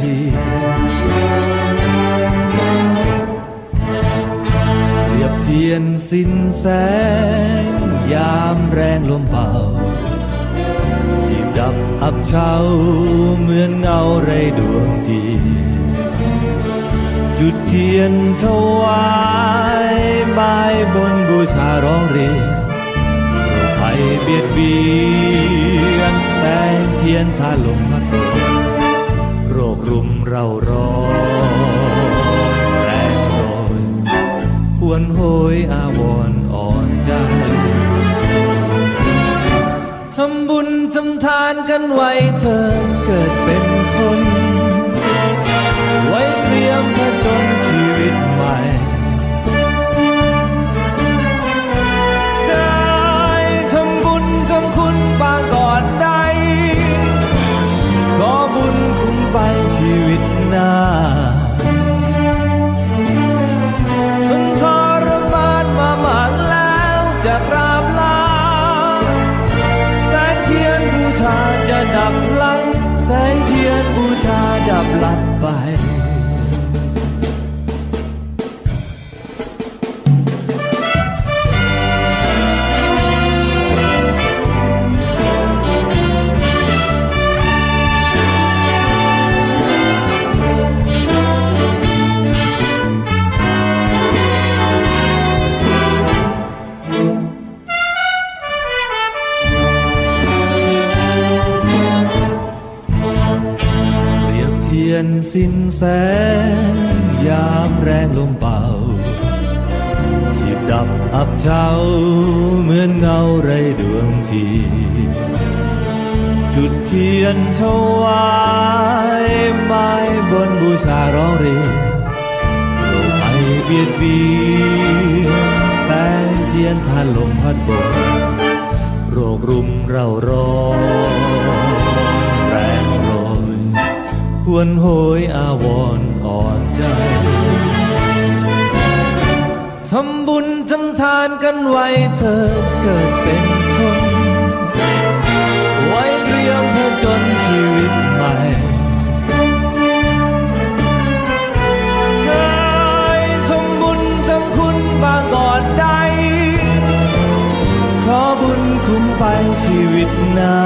ทีเรียบเทียนสินแสง ยามแรงลมเบาจีบดับอับเช้าเหมือนเงาไรดวงทีจุดเทียนถวายบายบนบูชาร้องเรียนภัยเบียดเบียนแสงเทียนทาลมพัก วนโหยอาวรอ่อนใจทำบุญทำทานกันไว้เธอเกิดเป็นคน ไว้เตรียมพระจม สิ้นแสง ยามแรงลมเป่าชีบดับอับเช้าเหมือนเงาไรดวงทีจุดเทียนถวายไม้บนบูชาร้องเรียนโรคภัยเบียดเบียนแสงเทียนทานลมพัดบนโรครุมเราร้อน วนโหยอาวรณ์อ่อนใจทำบุญทำทานกันไว้เธอเกิดเป็นคน ไว้เตรียมผจญชีวิตใหม่ทำบุญทำคุณบางก่อนใดขอบุญคุ้มไปชีวิตหน้า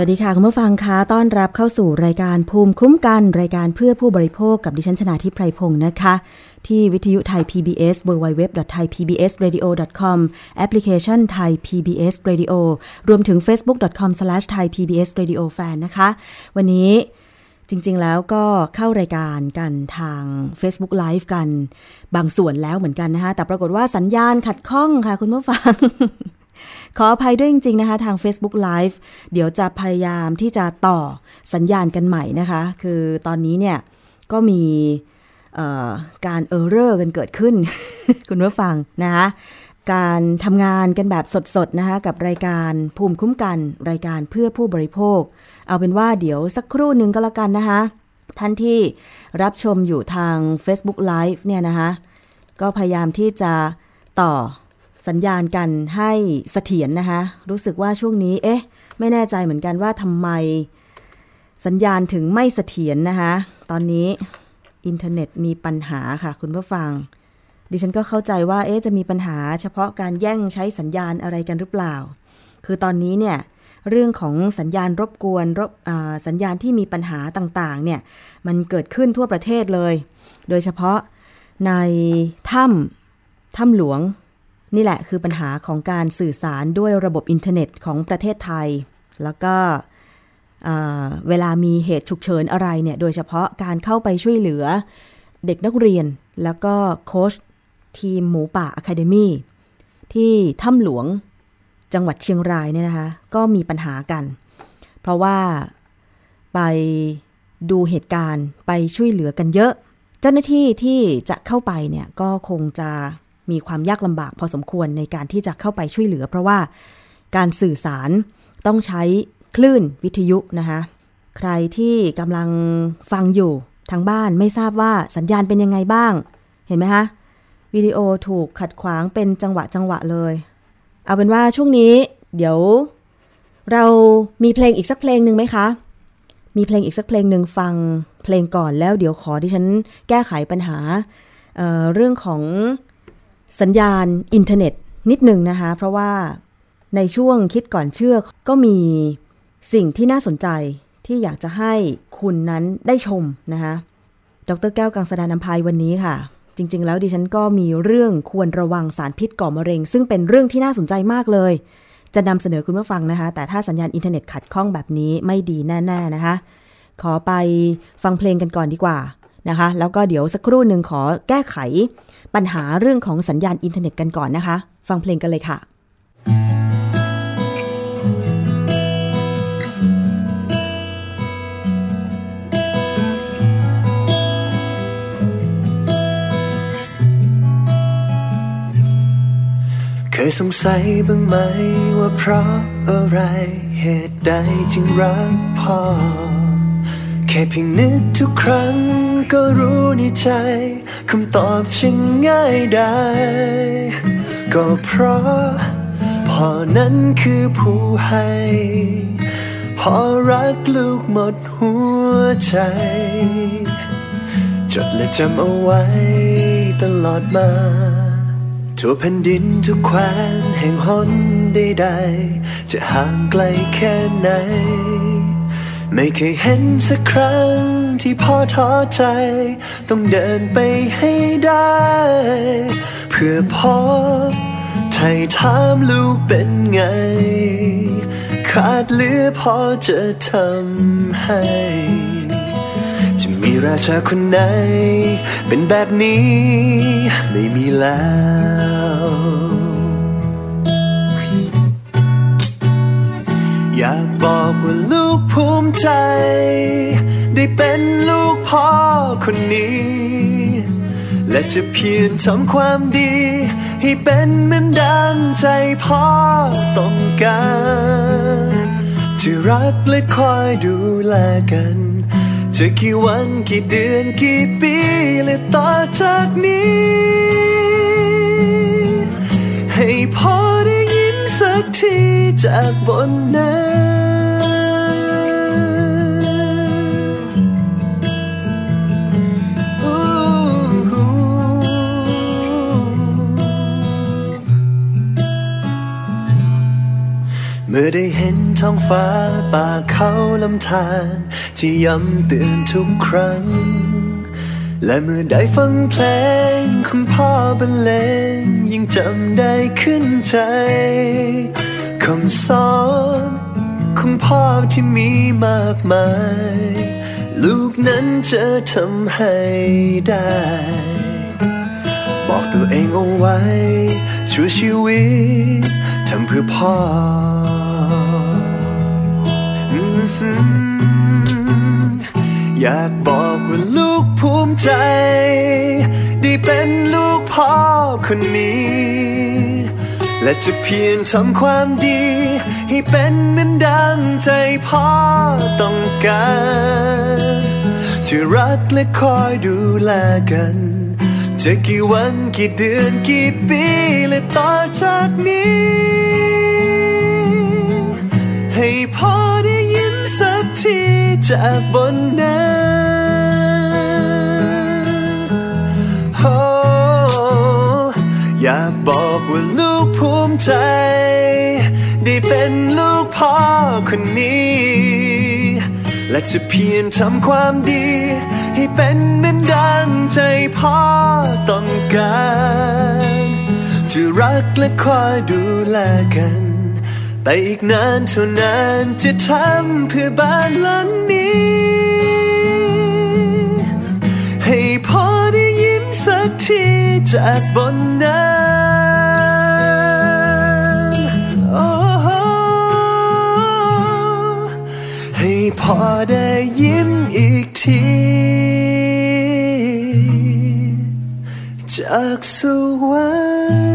วัสดีค่ะ คุณผู้ฟังคะต้อนรับเข้าสู่รายการภูมิคุ้มกัน รายการเพื่อผู้บริโภคกับดิฉันชนาทิพไพรพงศ์นะคะ ที่วิทยุไทย PBS www.thaipbsradio.com แอปพลิเคชันไทย PBS Radio รวมถึง facebook.com/thaipbsradiofan นะคะ วันนี้ จริงๆแล้วก็เข้ารายการกันทาง Facebook Live กันบางส่วนแล้วเหมือนกันนะคะแต่ปรากฏว่าสัญญาณขัดข้องค่ะคุณผู้ฟัง ขออภัยด้วยจริง ๆ นะคะ ทาง Facebook Live เดี๋ยวจะพยายามที่จะต่อสัญญาณกันใหม่นะคะ คือตอนนี้เนี่ยก็มีการเออร์เรอร์กันเกิดขึ้น คุณผู้ฟังนะคะการทำงานกันแบบสดๆนะคะกับรายการภูมิคุ้มกันรายการเพื่อผู้บริโภค เอาเป็นว่าเดี๋ยวสักครู่หนึ่งก็แล้วกันนะคะ ท่านที่รับชมอยู่ทาง Facebook Live เนี่ยนะคะก็พยายามที่จะต่อสัญญาณกันให้เสถียรนะคะ รู้สึกว่าช่วงนี้ เอ๊ะ ไม่แน่ใจเหมือนกันว่าทำไม สัญญาณถึงไม่เสถียรนะคะ ตอนนี้อินเทอร์เน็ตมีปัญหาค่ะ คุณผู้ฟัง ดิฉันก็เข้าใจว่า เอ๊ะ จะมีปัญหาเฉพาะการแย่งใช้สัญญาณอะไรกันหรือเปล่า คือตอนนี้เนี่ย เรื่องของสัญญาณรบกวนรบสัญญาณที่มีปัญหาต่างๆเนี่ยมันเกิดขึ้นทั่วประเทศเลย โดยเฉพาะในถ้ำถ้ำหลวง นี่แหละคือปัญหาของการสื่อสารด้วยระบบอินเทอร์เน็ตของประเทศไทย แล้วก็เวลามีเหตุฉุกเฉินอะไรเนี่ยโดยเฉพาะการเข้าไปช่วยเหลือเด็กนักเรียน แล้วก็โค้ชทีมหมูป่าอะคาเดมี่ที่ถ้ำหลวง จังหวัดเชียงรายเนี่ยนะคะ ก็มีปัญหากัน เพราะว่าไปดูเหตุการณ์ไปช่วยเหลือกันเยอะ เจ้าหน้าที่ที่จะเข้าไปเนี่ยก็คงจะมีความยากลำบากพอสมควรในการที่จะเข้าไปช่วยเหลือ เพราะว่าการสื่อสารต้องใช้คลื่นวิทยุนะคะใครที่กำลังฟังอยู่ทางบ้านไม่ทราบว่าสัญญาณเป็นยังไงบ้าง เห็นไหมคะวิดีโอถูกขัดขวางเป็นจังหวะจังหวะเลย เอาเป็นว่าช่วงนี้ เดี๋ยว เรามีเพลงอีกสักเพลงหนึ่งไหมคะ มีเพลงอีกสักเพลงหนึ่งฟังเพลงก่อนแล้วเดี๋ยวขอที่ฉันแก้ไขปัญหาเเรื่องของสัญญาณอินเทอร์เน็ตนิดหนึ่งนะคะ เพราะว่าในช่วงคิดก่อนเชื่อก็มีสิ่งที่น่าสนใจที่อยากจะให้คุณนั้นได้ชมนะคะ ดรแก้วกังสดานนภัยวันนี้ค่ะ จริง ๆ แล้วดิฉันก็มีเรื่องควรระวังสารพิษก่อมะเร็ง ซึ่งเป็นเรื่องที่น่าสนใจมากเลย จะนำเสนอคุณผู้ฟังนะคะ แต่ถ้าสัญญาณอินเทอร์เน็ตขัดข้องแบบนี้ไม่ดีแน่ๆนะคะ ขอไปฟังเพลงกันก่อนดีกว่านะคะ แล้วก็เดี๋ยวสักครู่หนึ่งขอแก้ไข ปัญหาเรื่องของสัญญาณอินเทอร์เน็ตกันก่อนนะคะ ฟังเพลงกันเลยค่ะ เคยสงสัยบ้างไหมว่าเพราะอะไรเหตุใดจึงรักพ่อ แค่เพียงนึกทุกครั้งก็รู้ในใจคำตอบช่างง่ายได้ ก็เพราะพ่อนั้นคือผู้ให้พ่อรักลูกหมดหัวใจ จดและจำเอาไว้ตลอดมา ทั่วแผ่นดินทุกแคว้นแห่งหนใดๆจะห่างไกลแค่ไหน ไม่เคยเห็นสักครั้งที่พ่อท้อใจ ต้องเดินไปให้ได้ เพื่อพ่อไถ่ถามลูกเป็นไง ขาดเหลือพ่อจะทำให้ ราชาคนไหน เป็นแบบนี้ไม่มีแล้วอยากบอกว่าลูกภูมิใจ ได้เป็นลูกพ่อคนนี้ และจะเพียรทำความดี ให้เป็นเหมือนดังใจพ่อต้องการจะรักและคอยดูแลกัน จะกี่วันกี่เดือนกี่ปีและต่อจากนี้ ให้พ่อได้ยินสักทีจากบนนั้นเมื่อได้เห็น ท้องฟ้าป่าเขาลำธารที่ย้ำเตือนทุกครั้ง และเมื่อได้ฟังเพลงคุณพ่อบรรเลงยิ่งจำได้ขึ้นใจคำสอนของพ่อที่มีมากมาย ลูกนั้นจะทำให้ได้ บอกตัวเองเอาไว้ชั่วชีวิตทำเพื่อพ่อ อยากบอกว่าลูกภูมิใจ ได้เป็นลูกพ่อคนนี้ และจะเพียรทำความดี ให้เป็นเหมือนดังใจพ่อต้องการจะรักและคอยดูแลกันจะกี่วันกี่เดือนกี่ปีและต่อจากนี้ ให้พ่อได้ ที่จากบนนั้นโอ้อยากบอกว่าลูกภูมิใจ ได้เป็นลูกพ่อคนนี้ และจะเพียรทำความดี ให้เป็นเหมือนดังใจพ่อต้องการ จะรักและคอยดูแลกัน ไปอีกนานเท่านานจะทำเพื่อบ้านหลังนี้ ให้พ่อได้ยิ้มสักทีจากบนนั้นโอ้โหให้พ่อได้ยิ้มอีกที จากสวรรค์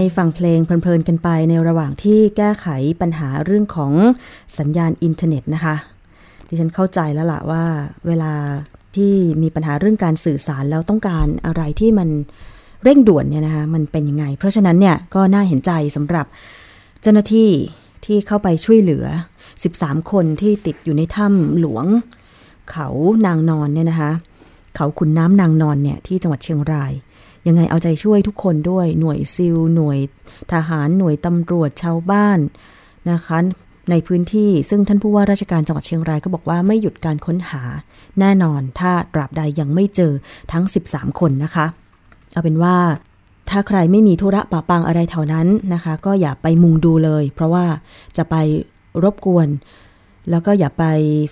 ให้ฟังเพลงเพลินๆกันไปในระหว่างที่แก้ไขปัญหาเรื่องของสัญญาณอินเทอร์เน็ตนะคะดิฉันเข้าใจแล้วล่ะว่าเวลาที่มีปัญหาเรื่องการสื่อสารแล้วต้องการอะไรที่มันเร่งด่วนเนี่ยนะคะมันเป็นยังไง เพราะฉะนั้นเนี่ยก็น่าเห็นใจสำหรับเจ้าหน้าที่ที่เข้าไปช่วยเหลือ 13 คนที่ติดอยู่ในถ้ำหลวง เขานางนอนเนี่ยนะคะ เขาขุนน้ำนางนอนเนี่ยที่จังหวัดเชียงราย ยังไงเอาใจช่วยทุกคนด้วยหน่วยซิลหน่วยทหารหน่วยตำรวจชาวบ้านนะคะในพื้นที่ซึ่งท่านผู้ว่าราชการจังหวัดเชียงรายก็บอกว่าไม่หยุดการค้นหาแน่นอน ถ้าตราบใดยังไม่เจอทั้ง 13 คนนะคะ เอาเป็นว่า ถ้าใครไม่มีธุระปะปังอะไรแถวนั้นนะคะ ก็อย่าไปมุงดูเลย เพราะว่าจะไปรบกวน แล้วก็อย่าไป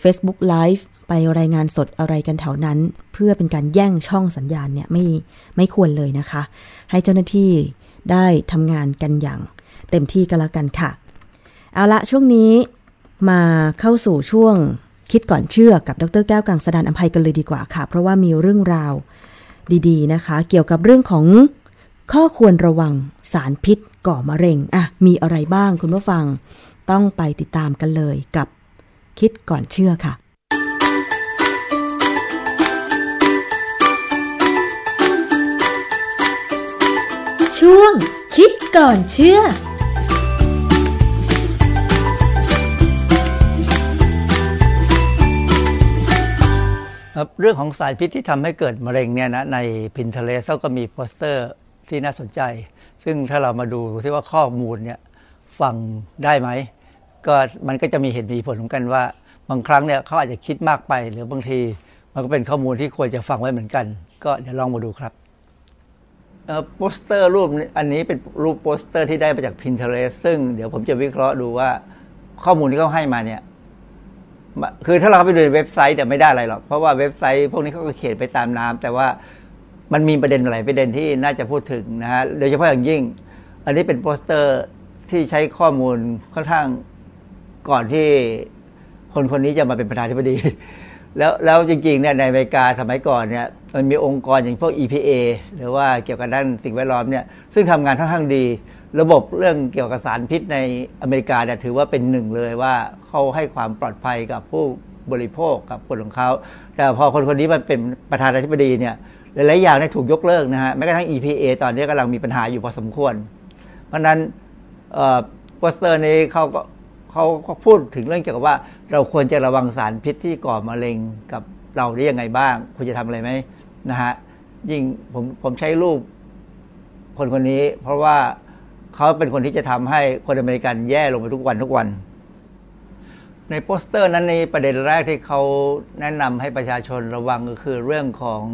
Facebook Live ไปรายงานสดอะไรกันแถวนั้น เพื่อเป็นการแย่งช่องสัญญาณเนี่ยไม่ไม่ควรเลยนะคะ ให้เจ้าหน้าที่ได้ทำงานกันอย่างเต็มที่กันละกันค่ะ เอาละช่วงนี้มาเข้าสู่ช่วงคิดก่อนเชื่อกับดรแก้วกังสดานอภัยกันเลยดีกว่าค่ะ เพราะว่ามีเรื่องราวดี ๆ นะคะ เกี่ยวกับเรื่องของข้อควรระวังสารพิษก่อมะเร็งอะมีอะไรบ้างคุณผู้ฟัง ต้องไปติดตามกันเลยกับคิดก่อนเชื่อค่ะ ช่วง คิดก่อนเชื่อเรื่องของสารพิษที่ทำให้เกิดมะเร็งเนี่ยนะใน Pinterest ก็มีโปสเตอร์ที่น่าสนใจ ซึ่งถ้าเรามาดูซิว่าข้อมูลเนี่ยฟังได้ไหมก็มันก็จะมีเหตุมีผลของกันว่า บางครั้งเนี่ยเขาอาจจะคิดมากไป หรือบางทีมันก็เป็นข้อมูลที่ควรจะฟังไว้เหมือนกัน ก็เดี๋ยวลองมาดูครับ โปสเตอร์รูปอันนี้เป็นรูปโปสเตอร์ที่ได้มาจาก Pinterest ซึ่งเดี๋ยวผมจะวิเคราะห์ดูว่าข้อมูลที่เขาให้มาเนี่ย คือถ้าเราไปดูในเว็บไซต์แต่ไม่ได้อะไรหรอก เพราะว่าเว็บไซต์พวกนี้เขาก็เขียนไปตามน้ำแต่ว่ามันมีประเด็นหลายประเด็นที่น่าจะพูดถึงนะฮะโดยเฉพาะอย่างยิ่ง อันนี้เป็นโปสเตอร์ที่ใช้ข้อมูลค่อนข้างก่อนที่คนคนนี้จะมาเป็นประธานาธิบดี แล้วแล้วจริงๆเนี่ยในอเมริกาสมัยก่อนเนี่ย มันมีองค์กรอย่างพวก EPA หรือว่าเกี่ยวกับด้านสิ่งแวดล้อมเนี่ยซึ่งทำงานค่อนข้างดี ระบบเรื่องเกี่ยวกับสารพิษในอเมริกาเนี่ยถือว่าเป็นหนึ่งเลยว่าเขาให้ความปลอดภัยกับผู้บริโภคกับคนของเขา แต่พอคนคนนี้มันเป็นประธานาธิบดีเนี่ยหลายๆอย่างเนี่ยถูกยกเลิกนะฮะแม้กระทั่ง EPA ตอนนี้กำลังมีปัญหาอยู่พอสมควร เพราะนั้นโปสเตอร์นี้เขาก็เขาพูดถึงเรื่องเกี่ยวกับว่า เราควรจะระวังสารพิษที่ก่อมะเร็งกับเราได้ยังไงบ้าง ควรจะทำอะไรไหม นะฮะยิ่งผมผมใช้รูปคนคนนี้ เพราะว่าเขาเป็นคนที่จะทำให้คนอเมริกันแย่ลงไปทุกวันทุกวัน ในโปสเตอร์นั้นในประเด็นแรกที่เขาแนะนำให้ประชาชนระวังก็คือเรื่องของ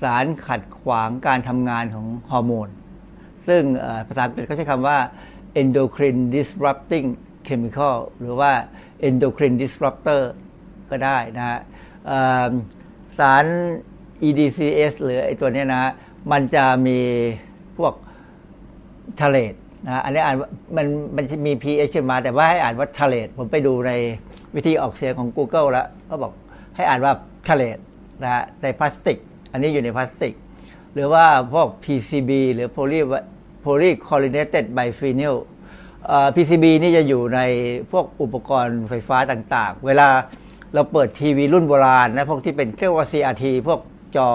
สารขัดขวางการทำงานของฮอร์โมน ซึ่งภาษาอังกฤษเขาใช้คำว่า endocrine disrupting chemical หรือว่า endocrine disruptor ก็ได้นะฮะสาร EDCS หรือไอตัวนี้นะ มันจะมีพวกทะเลตนะอันนี้อ่านมันมันมี pH ขึ้นมา แต่ว่าให้อ่านว่าทะเลตผมไปดูในวิธีออกเสียงของ Google แล้วก็บอกให้อ่านว่าทะเลตนะฮะในพลาสติก อันนี้อยู่ในพลาสติก หรือว่าพวก PCB หรือ poly polychlorinated biphenyl PCB นี่จะอยู่ในพวกอุปกรณ์ไฟฟ้าต่างๆ เวลาเราเปิดทีวีรุ่นโบราณนะพวกที่เป็นเครียกว่า CRT พวก จอ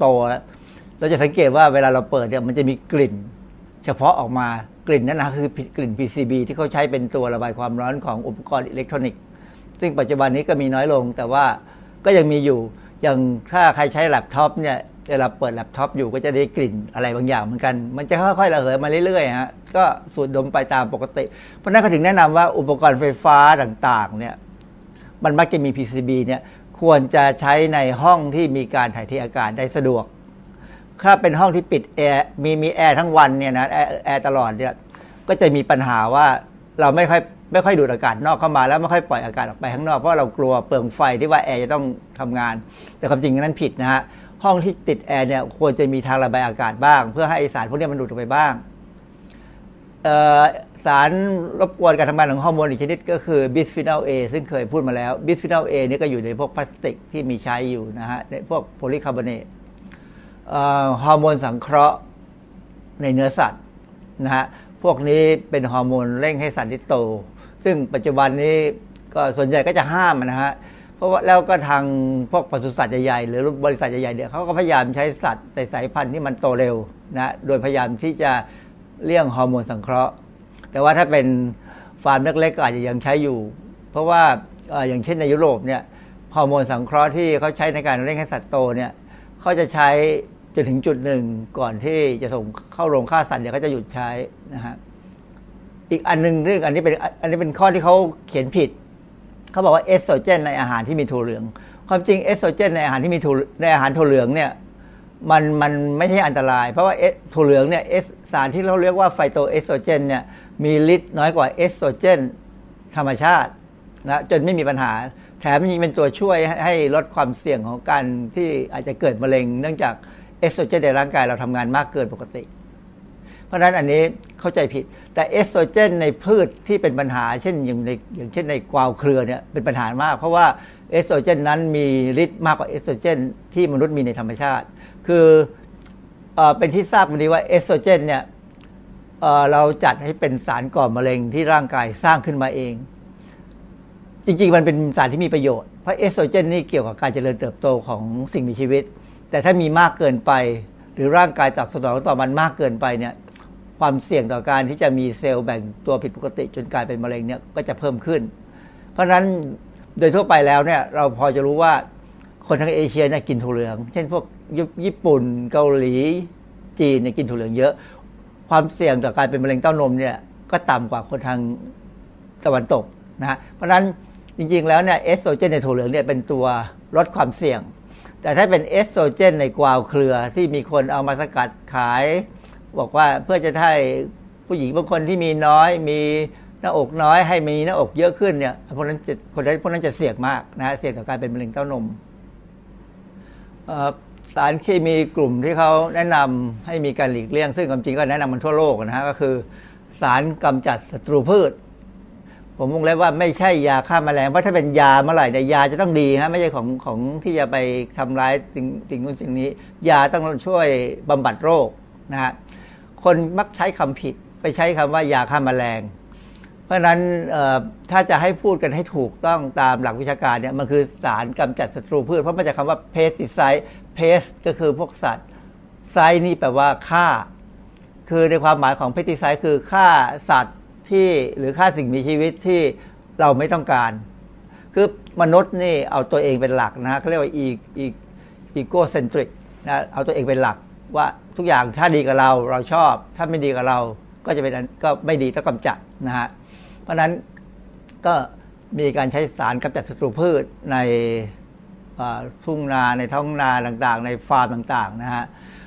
โตๆเราจะสังเกตว่าเวลาเราเปิดเนี่ยมันจะมีกลิ่น เฉพาะออกมากลิ่นนั้นนะคือกลิ่น PCB ที่เขาใช้เป็นตัวระบายความร้อนของอุปกรณ์อิเล็กทรอนิกส์ซึ่งปัจจุบันนี้ก็มีน้อยลง แต่ว่าก็ยังมีอยู่อย่างถ้าใครใช้แล็ปท็อปเนี่ยเวลาเปิดแล็ปท็อปอยู่ก็จะได้กลิ่นอะไรบางอย่างเหมือนกัน มันจะค่อยๆระเหยมาเรื่อยๆฮะก็สูดดมไปตามปกติ เพราะนั้นเขาถึงแนะนำว่าอุปกรณ์ไฟฟ้าต่างๆเนี่ยมันมักจะมี PCB เนี่ย ควรจะใช้ในห้องที่มีการถ่ายเทอากาศได้สะดวก ถ้าเป็นห้องที่ปิดแอร์มีมีแอร์ทั้งวันเนี่ยนะแอร์แอร์ตลอดเนี่ยก็จะมีปัญหาว่าเราไม่ค่อยไม่ค่อยดูดอากาศนอกเข้ามาแล้วไม่ค่อยปล่อยอากาศออกไปข้างนอกเพราะเรากลัวเปลืองไฟที่ว่าแอร์จะต้องทำงาน แต่ความจริงนั้นผิดนะฮะห้องที่ติดแอร์เนี่ยควรจะมีทางระบายอากาศบ้าง เพื่อให้สารพวกนี้มันดูดออกไปบ้าง สารรบกวนการทำงานของฮอร์โมนอีกชนิดก็คือบิสฟีนอลเอซึ่งเคยพูดมาแล้วบิสฟีนอลเอนี่ก็อยู่ในพวกพลาสติกที่มีใช้อยู่นะฮะในพวกโพลีคาร์บอเนตฮอร์โมนสังเคราะห์ในเนื้อสัตว์นะฮะพวกนี้เป็นฮอร์โมนเร่งให้สัตว์ที่โต ซึ่งปัจจุบันนี้ก็ส่วนใหญ่ก็จะห้ามนะฮะเพราะว่าแล้วก็ทางพวกปศุสัตว์ใหญ่ๆหรือบริษัทใหญ่ๆเนี่ยเขาก็พยายามใช้สัตว์แต่สายพันธุ์ที่มันโตเร็วนะโดยพยายามที่จะเลี่ยงฮอร์โมนสังเคราะห์ แต่ว่าถ้าเป็นฟาร์มเล็กๆก็อาจจะยังใช้อยู่ เพราะว่าอย่างเช่นในยุโรปเนี่ยฮอร์โมนสังเคราะห์ที่เขาใช้ในการเร่งให้สัตว์โตเนี่ยเขาจะใช้จนถึงจุดหนึ่งก่อนที่จะส่งเข้าโรงฆ่าสัตว์เนี่ยเขาจะหยุดใช้นะฮะอีกอันนึงเรื่องอันนี้เป็นอันนี้เป็นข้อที่เขาเขียนผิดเขาบอกว่าเอสโตรเจนในอาหารที่มีถั่วเหลือง ความจริงเอสโตรเจนในอาหารที่มีถั่วในอาหารถั่วเหลืองเนี่ย มันมันไม่ใช่อันตราย เพราะว่าเอสถั่วเหลืองเนี่ยเอสสารที่เราเรียกว่าไฟโตเอสโตรเจนเนี่ยมีฤทธิ์น้อยกว่าเอสโตรเจนธรรมชาตินะจนไม่มีปัญหา แถมยังเป็นตัวช่วยให้ลดความเสี่ยงของการที่อาจจะเกิดมะเร็ง เนื่องจากเอสโตรเจนในร่างกายเราทำงานมากเกินปกติ เพราะฉะนั้นอันนี้เข้าใจผิด แต่เอสโตรเจนในพืชที่เป็นปัญหา เช่นอย่างในอย่างเช่นในกวาวเครือเนี่ยเป็นปัญหามาก เพราะว่าเอสโตรเจนนั้นมีฤทธิ์มากกว่าเอสโตรเจนที่มนุษย์มีในธรรมชาติ คือเอเป็นที่ทราบกันดีว่าเอสโตรเจนเนี่ยเราจัดให้เป็นสารก่อมะเร็งที่ร่างกายสร้างขึ้นมาเอง จริงๆ มันเป็นสารที่มีประโยชน์ เพราะเอสโตรเจนนี่เกี่ยวกับการเจริญเติบโตของสิ่งมีชีวิต แต่ถ้ามีมากเกินไป หรือร่างกายตอบสนองต่อมันมากเกินไปเนี่ยความเสี่ยงต่อการที่จะมีเซลล์แบ่งตัวผิดปกติจนกลายเป็นมะเร็งเนี่ยก็จะเพิ่มขึ้น เพราะฉะนั้นโดยทั่วไปแล้วเนี่ยเราพอจะรู้ว่าคนทางเอเชียเนี่ยกินถั่วเหลือง เช่นพวก ญี่ปุ่น เกาหลี จีนเนี่ยกินถั่วเหลืองเยอะ ความเสี่ยงต่อการเป็นมะเร็งเต้านมเนี่ยก็ต่ำกว่าคนทางตะวันตกนะฮะเพราะฉะนั้นจริงๆแล้วเนี่ยเอสโตรเจนในถั่วเหลืองเนี่ยเป็นตัวลดความเสี่ยง แต่ถ้าเป็นเอสโตรเจนในกวาวเครือที่มีคนเอามาสกัดขาย บอกว่าเพื่อจะให้ผู้หญิงบางคนที่มีน้อยมีหน้าอกน้อยให้มีหน้าอกเยอะขึ้นเนี่ยพวกนั้นจะคนนั้นพวกนั้นจะเสี่ยงมากนะฮะเสี่ยงต่อการเป็นมะเร็งเต้านม สารเคมีกลุ่มที่เขาแนะนำให้มีการหลีกเลี่ยง ซึ่งความจริงก็แนะนำมันทั่วโลกนะฮะก็คือ สารกำจัดศัตรูพืช ผมวงเล็บว่าไม่ใช่ยาฆ่ามาแมลงเพราะถ้าเป็นยาเมื่อไหร่เนี่ยยาจะต้องดีฮะไม่ใช่ของของที่จะไปทำร้ายสิ่งสิ่งนู้นสิ่งนี้ ยาต้องช่วยบำบัดโรคนะฮะคนมักใช้คำผิดไปใช้คำว่ายาฆ่ามาแมลงเพราะฉะนั้นถ้าจะให้พูดกันให้ถูกต้องตามหลักวิชาการเนี่ยมันคือสารกำจัดศัตรูพืช เพราะมันจะคำว่าเพสติไซด์ เพสก็คือพวกสัตว์ไซนี่แปลว่าฆ่า คือในความหมายของเพสติไซคือฆ่าสัตว์ที่หรือฆ่าสิ่งมีชีวิตที่เราไม่ต้องการ คือมนุษย์นี่เอาตัวเองเป็นหลักนะเขาเรียกว่าอีอีอีโกเซนทริกนะเอาตัวเองเป็นหลักว่าทุกอย่างถ้าดีกับเราเราชอบ ถ้าไม่ดีกับเราก็จะเป็นก็ไม่ดีต้องกำจัดนะฮะเพราะนั้นก็มีการใช้สารกำจัดศัตรูพืชใน ทุ่งนาในท้องนาต่างๆ ในฟาร์มต่างๆนะฮะ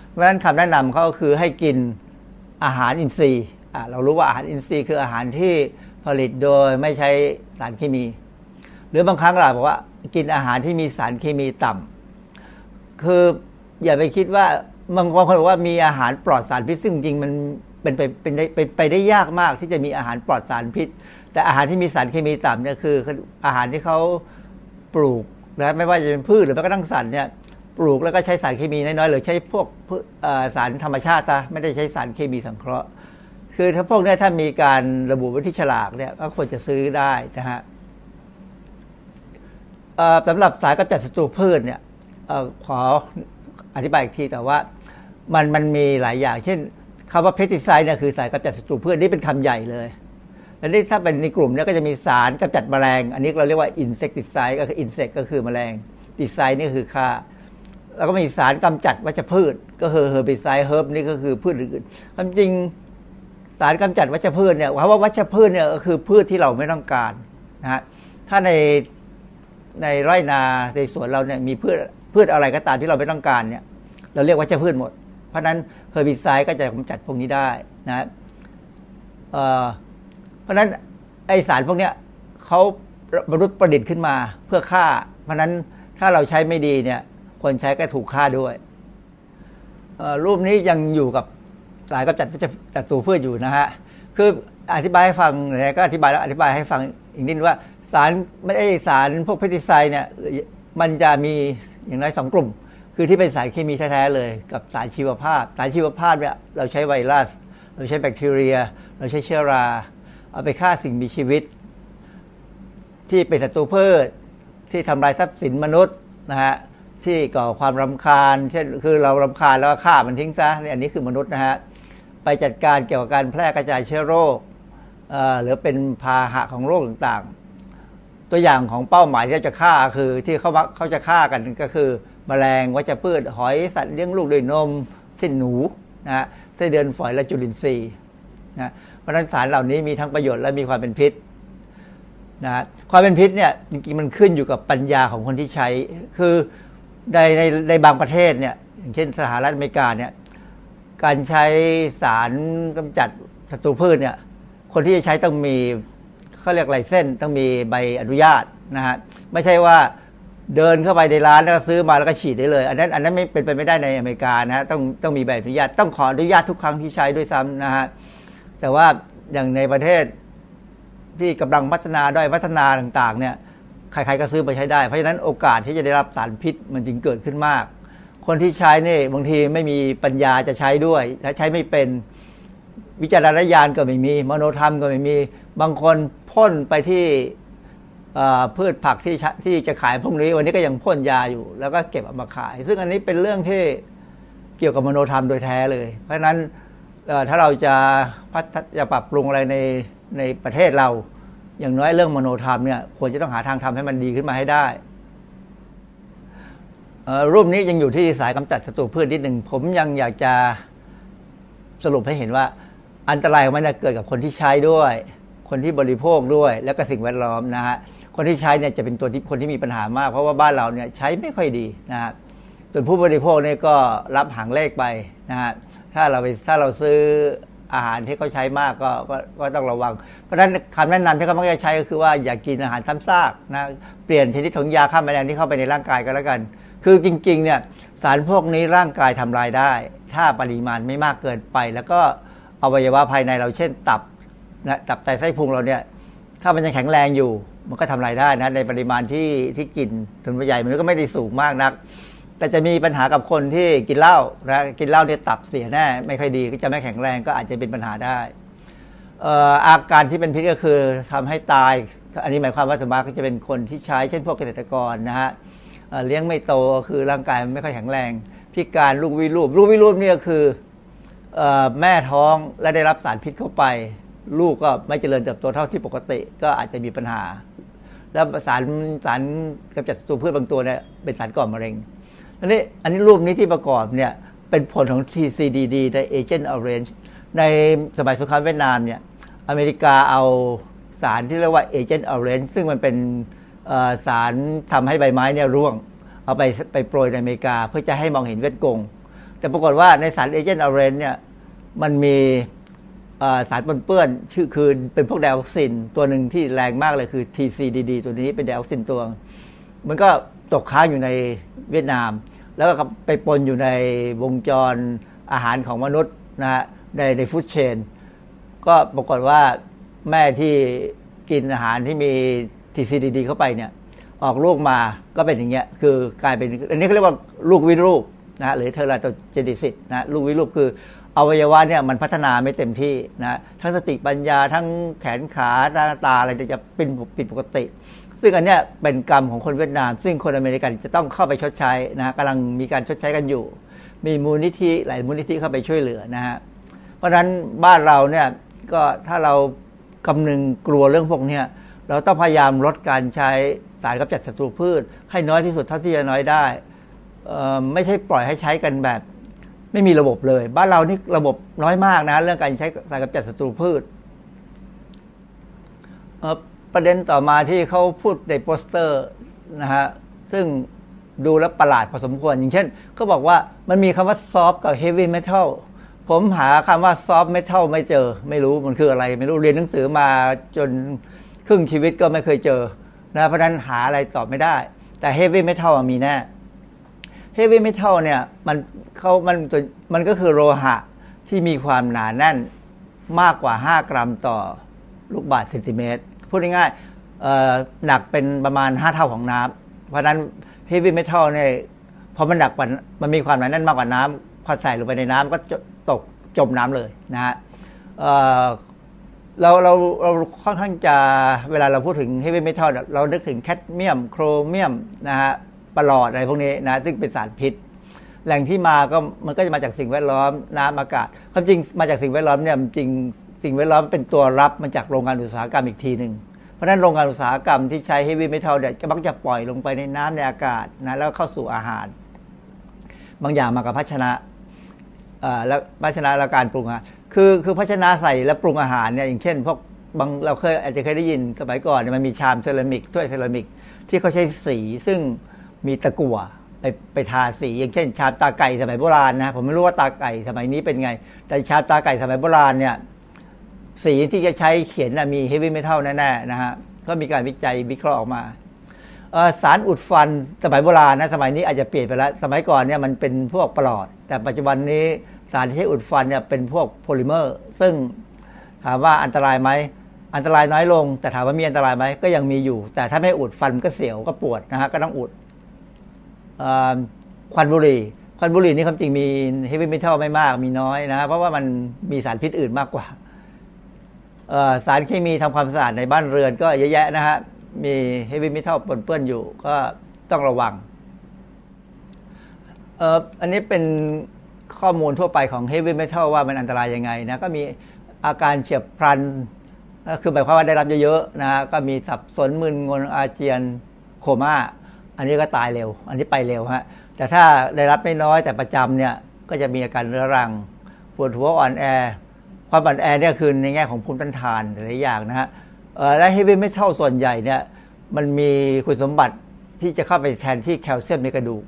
เพราะฉะนั้นคำแนะนำเขาก็คือให้กินอาหารอินทรีย์เรารู้ว่าอาหารอินทรีย์คืออาหารที่ผลิตโดยไม่ใช้สารเคมี หรือบางครั้งเราบอกว่ากินอาหารที่มีสารเคมีต่ำคืออย่าไปคิดว่าบางคนบอกว่ามีอาหารปลอดสารพิษซึ่งจริงมันเป็นไปเป็นไปไปได้ยากมากที่จะมีอาหารปลอดสารพิษ แต่อาหารที่มีสารเคมีต่ำเนี่ยคืออาหารที่เขาปลูก นะไม่ว่าจะเป็นพืชหรือแม้กระทั่งสัตว์เนี่ยปลูกแล้วก็ใช้สารเคมีน้อยๆหรือใช้พวกสารธรรมชาติซะไม่ได้ใช้สารเคมีสังเคราะห์ คือถ้าพวกนี้ถ้ามีการระบุไว้ที่ฉลากเนี่ยก็ควรจะซื้อได้นะฮะสำหรับสารกำจัดศัตรูพืชเนี่ยขออธิบายอีกทีแต่ว่ามันมันมีหลายอย่าง เช่นคำว่าเพสติไซด์เนี่ยคือสารกำจัดศัตรูพืชนี่เป็นคำใหญ่เลย แล้วนี่ถ้าเป็นในกลุ่มนี้ก็จะมีสารกำจัดแมลง อันนี้เราเรียกว่าอินเสกติไซด์ก็คืออินเสกก็คือแมลงติไซด์นี่คือฆ่า แล้วก็มีสารกำจัดวัชพืช ก็คือ herbicide herb นี่ก็คือพืชอื่นความจริงสารกำจัดวัชพืชเนี่ยคำว่าวัชพืชเนี่ยก็คือพืชที่เราไม่ต้องการนะฮะถ้าในในไร่นาในสวนเราเนี่ยมีพืชพืชอะไรก็ตามที่เราไม่ต้องการเนี่ยเราเรียกว่าจะพืชหมด เพราะนั้น herbicide ก็จะกำจัดพวกนี้ได้นะ เพราะนั้นไอสารพวกนี้เขามนุษย์ประดิษฐ์ขึ้นมาเพื่อฆ่า เพราะนั้นถ้าเราใช้ไม่ดีเนี่ย คนใช้ก็ถูกฆ่าด้วย รูปนี้ยังอยู่กับสายกำจัดจัดตูพืชออยู่นะฮะ คืออธิบายให้ฟังนะก็อธิบายแล้วอธิบายให้ฟังอีกนิดว่าสารไม่ได้สารพวกเพสติไซด์เนี่ย มันจะมีอย่างน้อยสองกลุ่ม คือที่เป็นสารเคมีแท้ๆเลย กับสารชีวภาพ สารชีวภาพเนี่ยเราใช้ไวรัส เราใช้แบคทีเรีย เราใช้เชื้อรา เอาไปฆ่าสิ่งมีชีวิต ที่เป็นศัตรูพืชที่ทำลายทรัพย์สินมนุษย์นะฮะที่ก่อความรำคาญ เช่นคือเรารำคาญแล้วก็ฆ่ามันทิ้งซะนี่อันนี้คือมนุษย์นะฮะไปจัดการเกี่ยวกับการแพร่กระจายเชื้อโรคหรือเป็นพาหะของโรคต่างๆ ตัวอย่างของเป้าหมายที่จะฆ่าคือที่เขาเขาจะฆ่ากันก็คือมแมลงวัชพืชหอยสัตว์เลี้ยงลูกด้วยนมเช่นหนูนะฮะไส้นเดือนฝอยและจุลินทรีย์นะ เพราะฉะนั้นสารเหล่านี้มีทั้งประโยชน์และมีความเป็นพิษนะความเป็นพิษเนี่ยจริงๆมันขึ้นอยู่กับปัญญาของคนที่ใช้ คือในในในบางประเทศเนี่ยอย่างเช่นสหรัฐอเมริกาเนี่ยการใช้สารกำจัดศัตรูพืชเนี่ยคนที่จะใช้ต้องมีเขาเรียกไลเส้นต้องมีใบอนุญาตนะฮะไม่ใช่ว่าเดินเข้าไปในร้านแล้วก็ซื้อมาแล้วก็ฉีดได้เลย อันนั้นอันนั้นไม่เป็นไปไม่ได้ในอเมริกานะฮะต้องต้องมีใบอนุญาตต้องขออนุญาตทุกครั้งที่ใช้ด้วยซ้ำนะฮะ แต่ว่าอย่างในประเทศที่กำลังพัฒนาด้อยพัฒนาต่างๆ เนี่ยใครๆก็ซื้อมาใช้ได้ เพราะฉะนั้นโอกาสที่จะได้รับสารพิษมันจึงเกิดขึ้นมาก คนที่ใช้เนี่ยบางทีไม่มีปัญญาจะใช้ด้วย และใช้ไม่เป็นวิจารณญาณก็ไม่มีมโนธรรมก็ไม่มี บางคนพ่นไปที่พืชผักที่ที่จะขายพวกนี้ วันนี้ก็ยังพ่นยาอยู่ แล้วก็เก็บเอามาขาย ซึ่งอันนี้เป็นเรื่องที่เกี่ยวกับมโนธรรมโดยแท้เลย เพราะฉะนั้น ถ้าเราจะพัฒจะปรับปรุงอะไรในในประเทศเรา อย่างน้อยเรื่องมโนธรรมเนี่ยควรจะต้องหาทางทำให้มันดีขึ้นมาให้ได้ รูปนี้ยังอยู่ที่สายกำจัดศัตรูพืชนิดหนึ่ง ผมยังอยากจะสรุปให้เห็นว่า อันตรายของมันเกิดกับคนที่ใช้ด้วย คนที่บริโภคด้วย แล้วก็สิ่งแวดล้อมนะฮะคนที่ใช้เนี่ยจะเป็นตัวที่คนที่มีปัญหามาก เพราะว่าบ้านเราเนี่ยใช้ไม่ค่อยดีนะฮะส่วนผู้บริโภคเนี่ยก็รับหางเลขไปนะฮะ ถ้าเราไปถ้าเราซื้ออาหารที่เขาใช้มากก็ก็ก็ต้องระวัง เพราะฉะนั้นคำแนะนำที่เขามักจะใช้ก็คือว่าอย่ากกินอาหารซ้ำซากนะเปลี่ยนชนิดของยาฆ่าแมลงที่เข้าไปในร่างกายก็แล้วกัน คือจริงๆเนี่ยสารพวกนี้ร่างกายทำลายได้ ถ้าปริมาณไม่มากเกินไป แล้วก็อวัยวะภายในเราเช่นตับนะตับไตไส้พุงเราเนี่ยถ้ามันยังแข็งแรงอยู่ มันก็ทำลายได้นะในปริมาณที่ที่กินถึงใหญ่มันก็ไม่ได้สูงมากนัก แต่จะมีปัญหากับคนที่กินเหล้านะกินเหล้าเนี่ยตับเสียแน่ไม่ค่อยดีก็จะไม่แข็งแรงก็อาจจะเป็นปัญหาได้อาการที่เป็นพิษก็คือทำให้ตาย อันนี้หมายความว่าสมาก็จะเป็นคนที่ใช้เช่นพวกเกษตรกรนะฮะเลี้ยงไม่โตคือร่างกายไม่ค่อยแข็งแรง พิการลูกวิรูปลูกวิรูปนี่ก็คือแม่ท้องและได้รับสารพิษเข้าไป ลูกก็ไม่เจริญเติบโตเท่าที่ปกติ ก็อาจจะมีปัญหา แล้วสารสารกำจัดศัตรูพืชบางตัวเนี่ยเป็นสารก่อมะเร็ง อันนี้อันนี้รูปนี้ที่ประกอบเนี่ยเป็นผลของ TCDD ใน Agent Orange ในสมัยสงครามเวียดนามเนี่ยอเมริกาเอาสารที่เรียกว่า Agent Orange ซึ่งมันเป็นสารทำให้ใบไม้เนี่ยร่วง เอาไปไปโปรยในอเมริกา เพื่อจะให้มองเห็นเวทกง แต่ปรากฏว่าในสารเอเจนต์อเรนเนี่ยมันมีสารปนเปื้อนชื่อคือเป็นพวกไดออกซิน ตัวหนึ่งที่แรงมากเลยคือ TCDD ตัวนี้เป็นไดออกซินตัว มันก็ ตกค้างอยู่ในเวียดนาม แล้วก็ไปปนอยู่ในวงจรอาหารของมนุษย์นะฮะในในฟู้ดเชนก็ปรากฏว่าแม่ที่กินอาหารที่มี TCDD เข้าไปเนี่ย ออกลูกมาก็เป็นอย่างเงี้ยคือกลายเป็น อันนี้เขาเรียกว่าลูกวิรูปนะหรือเทอราโตเจนิสิตนะลูกวิรูปคืออวัยวะเนี่ยมันพัฒนาไม่เต็มที่นะทั้งสติปัญญาทั้งแขนขาตาตาอะไรจะเป็นผิดปกติ ซึ่งอันเนี้ยเป็นกรรมของคนเวียดนาม ซึ่งคนอเมริกันจะต้องเข้าไปชดใช้นะกำลังมีการชดใช้กันอยู่ มีมูลนิธิหลายมูลนิธิเข้าไปช่วยเหลือนะฮะเพราะฉะนั้นบ้านเราเนี่ยก็ถ้าเรากำนึงกลัวเรื่องพวกนี้เราต้องพยายามลดการใช้สารกำจัดศัตรูพืช ให้น้อยที่สุดเท่าที่จะน้อยได้ไม่ใช่ปล่อยให้ใช้กันแบบ ไม่มีระบบเลย บ้านเรานี่ระบบน้อยมากนะ เรื่องการใช้สารกำจัดศัตรูพืช ประเด็นต่อมาที่เขาพูดในโปสเตอร์นะฮะซึ่งดูแล้วประหลาดพอสมควร อย่างเช่นเขาบอกว่ามันมีคำว่า soft กับ heavy metal ผมหาคำว่า soft metal ไม่เจอ ไม่รู้มันคืออะไรไม่รู้เรียนหนังสือมาจนครึ่งชีวิตก็ไม่เคยเจอนะเพราะนั้นหาอะไรตอบไม่ได้ แต่เฮฟวี่เมทัลมีแน่เฮฟวี่เมทัลเนี่ยมันเขามันมันก็คือโลหะที่มีความหนาแน่นมากกว่า 5 กรัมต่อลูกบาศก์เซนติเมตร พูดง่ายๆหนักเป็นประมาณ 5 เท่าของน้ำเพราะนั้นเฮฟวี่เมทัลเนี่ยพอมันหนักกว่ามันมีความหนาแน่นมากกว่าน้ำพอใส่ลงไปในน้ำก็ตกจมน้ำเลยนะฮะเเราเราเราค่อนข้างจะเวลาเราพูดถึงเฮฟวี่เมทัลเรานึกถึงแคดเมียม โครเมียมนะฮะปลอดอะไรพวกนี้นะซึ่งเป็นสารพิษ แหล่งที่มาก็มันก็จะมาจากสิ่งแวดล้อมน้ำอากาศความจริงมาจากสิ่งแวดล้อมเนี่ยจริง สิ่งแวดล้อมเป็นตัวรับมาจากโรงงานอุตสาหกรรมอีกทีหนึ่งเพราะฉะนั้นโรงงานอุตสาหกรรมที่ใช้เฮฟวี่เมทัลเนี่ยมักจะปล่อยลงไปในน้ำในอากาศนะแล้วเข้าสู่อาหาร บางอย่างมากับภาชนะเอ่อแล้วภาชนะและการปรุงอาหารคือคือภาชนะใส่และปรุงอาหารเนี่ยอย่างเช่นพวกบางเราเคยอาจจะเคยได้ยินสมัยก่อนมันมีชามเซรามิกถ้วยเซรามิกที่เขาใช้สีซึ่งมีตะกั่วไปไปทาสี อย่างเช่น ชามตาไก่สมัยโบราณนะผมไม่รู้ว่าตาไก่สมัยนี้เป็นไง แต่ชามตาไก่สมัยโบราณเนี่ย สีที่จะใช้เขียนนะมีเฮฟวี่เมทัลแน่ๆนะฮะก็มีการวิจัยวิเคราะห์ออกมาสารอุดฟันสมัยโบราณนะสมัยนี้อาจจะเปลี่ยนไปแล้ว สมัยก่อนเนี่ยมันเป็นพวกปลอด แต่ปัจจุบันนี้สารที่ใช้อุดฟันเนี่ยเป็นพวกโพลิเมอร์ ซึ่งถามว่าอันตรายไหมอันตรายน้อยลง แต่ถามว่ามีอันตรายไหมก็ยังมีอยู่ แต่ถ้าไม่อุดฟันก็เสียวก็ปวดนะฮะก็ต้องอุดควันบุหรี่ควันบุหรี่นี่ความจริงมีเฮฟวี่เมทัลไม่มากมีน้อยนะฮะเพราะว่ามันมีสารพิษอื่นมากกว่า สารเคมีทำความสะอาดในบ้านเรือนก็เยอะแยะนะฮะ มีเฮฟวี่เมทัลปนเปื้อนอยู่ก็ต้องระวังเอ่ออันนี้เป็นข้อมูลทั่วไปของเฮฟวี่เมทัลว่ามันอันตรายยังไงนะก็มีอาการเฉียบพลันก็คือหมายความว่าได้รับเยอะๆนะฮะก็มีสับสนมึนงงอาเจียนโคม่าอันนี้ก็ตายเร็ว อันนี้ไปเร็วฮะแต่ถ้าได้รับไม่น้อยแต่ประจำเนี่ยก็จะมีอาการเรื้อรัง ปวดหัวอ่อนแอ ความอ่อนแอเนี่ยคือในแง่ของภูมิต้านทานหลายอย่างนะฮะและเฮฟวี่เมทัลส่วนใหญ่เนี่ยมันมีคุณสมบัติที่จะเข้าไปแทนที่แคลเซียมในกระดูก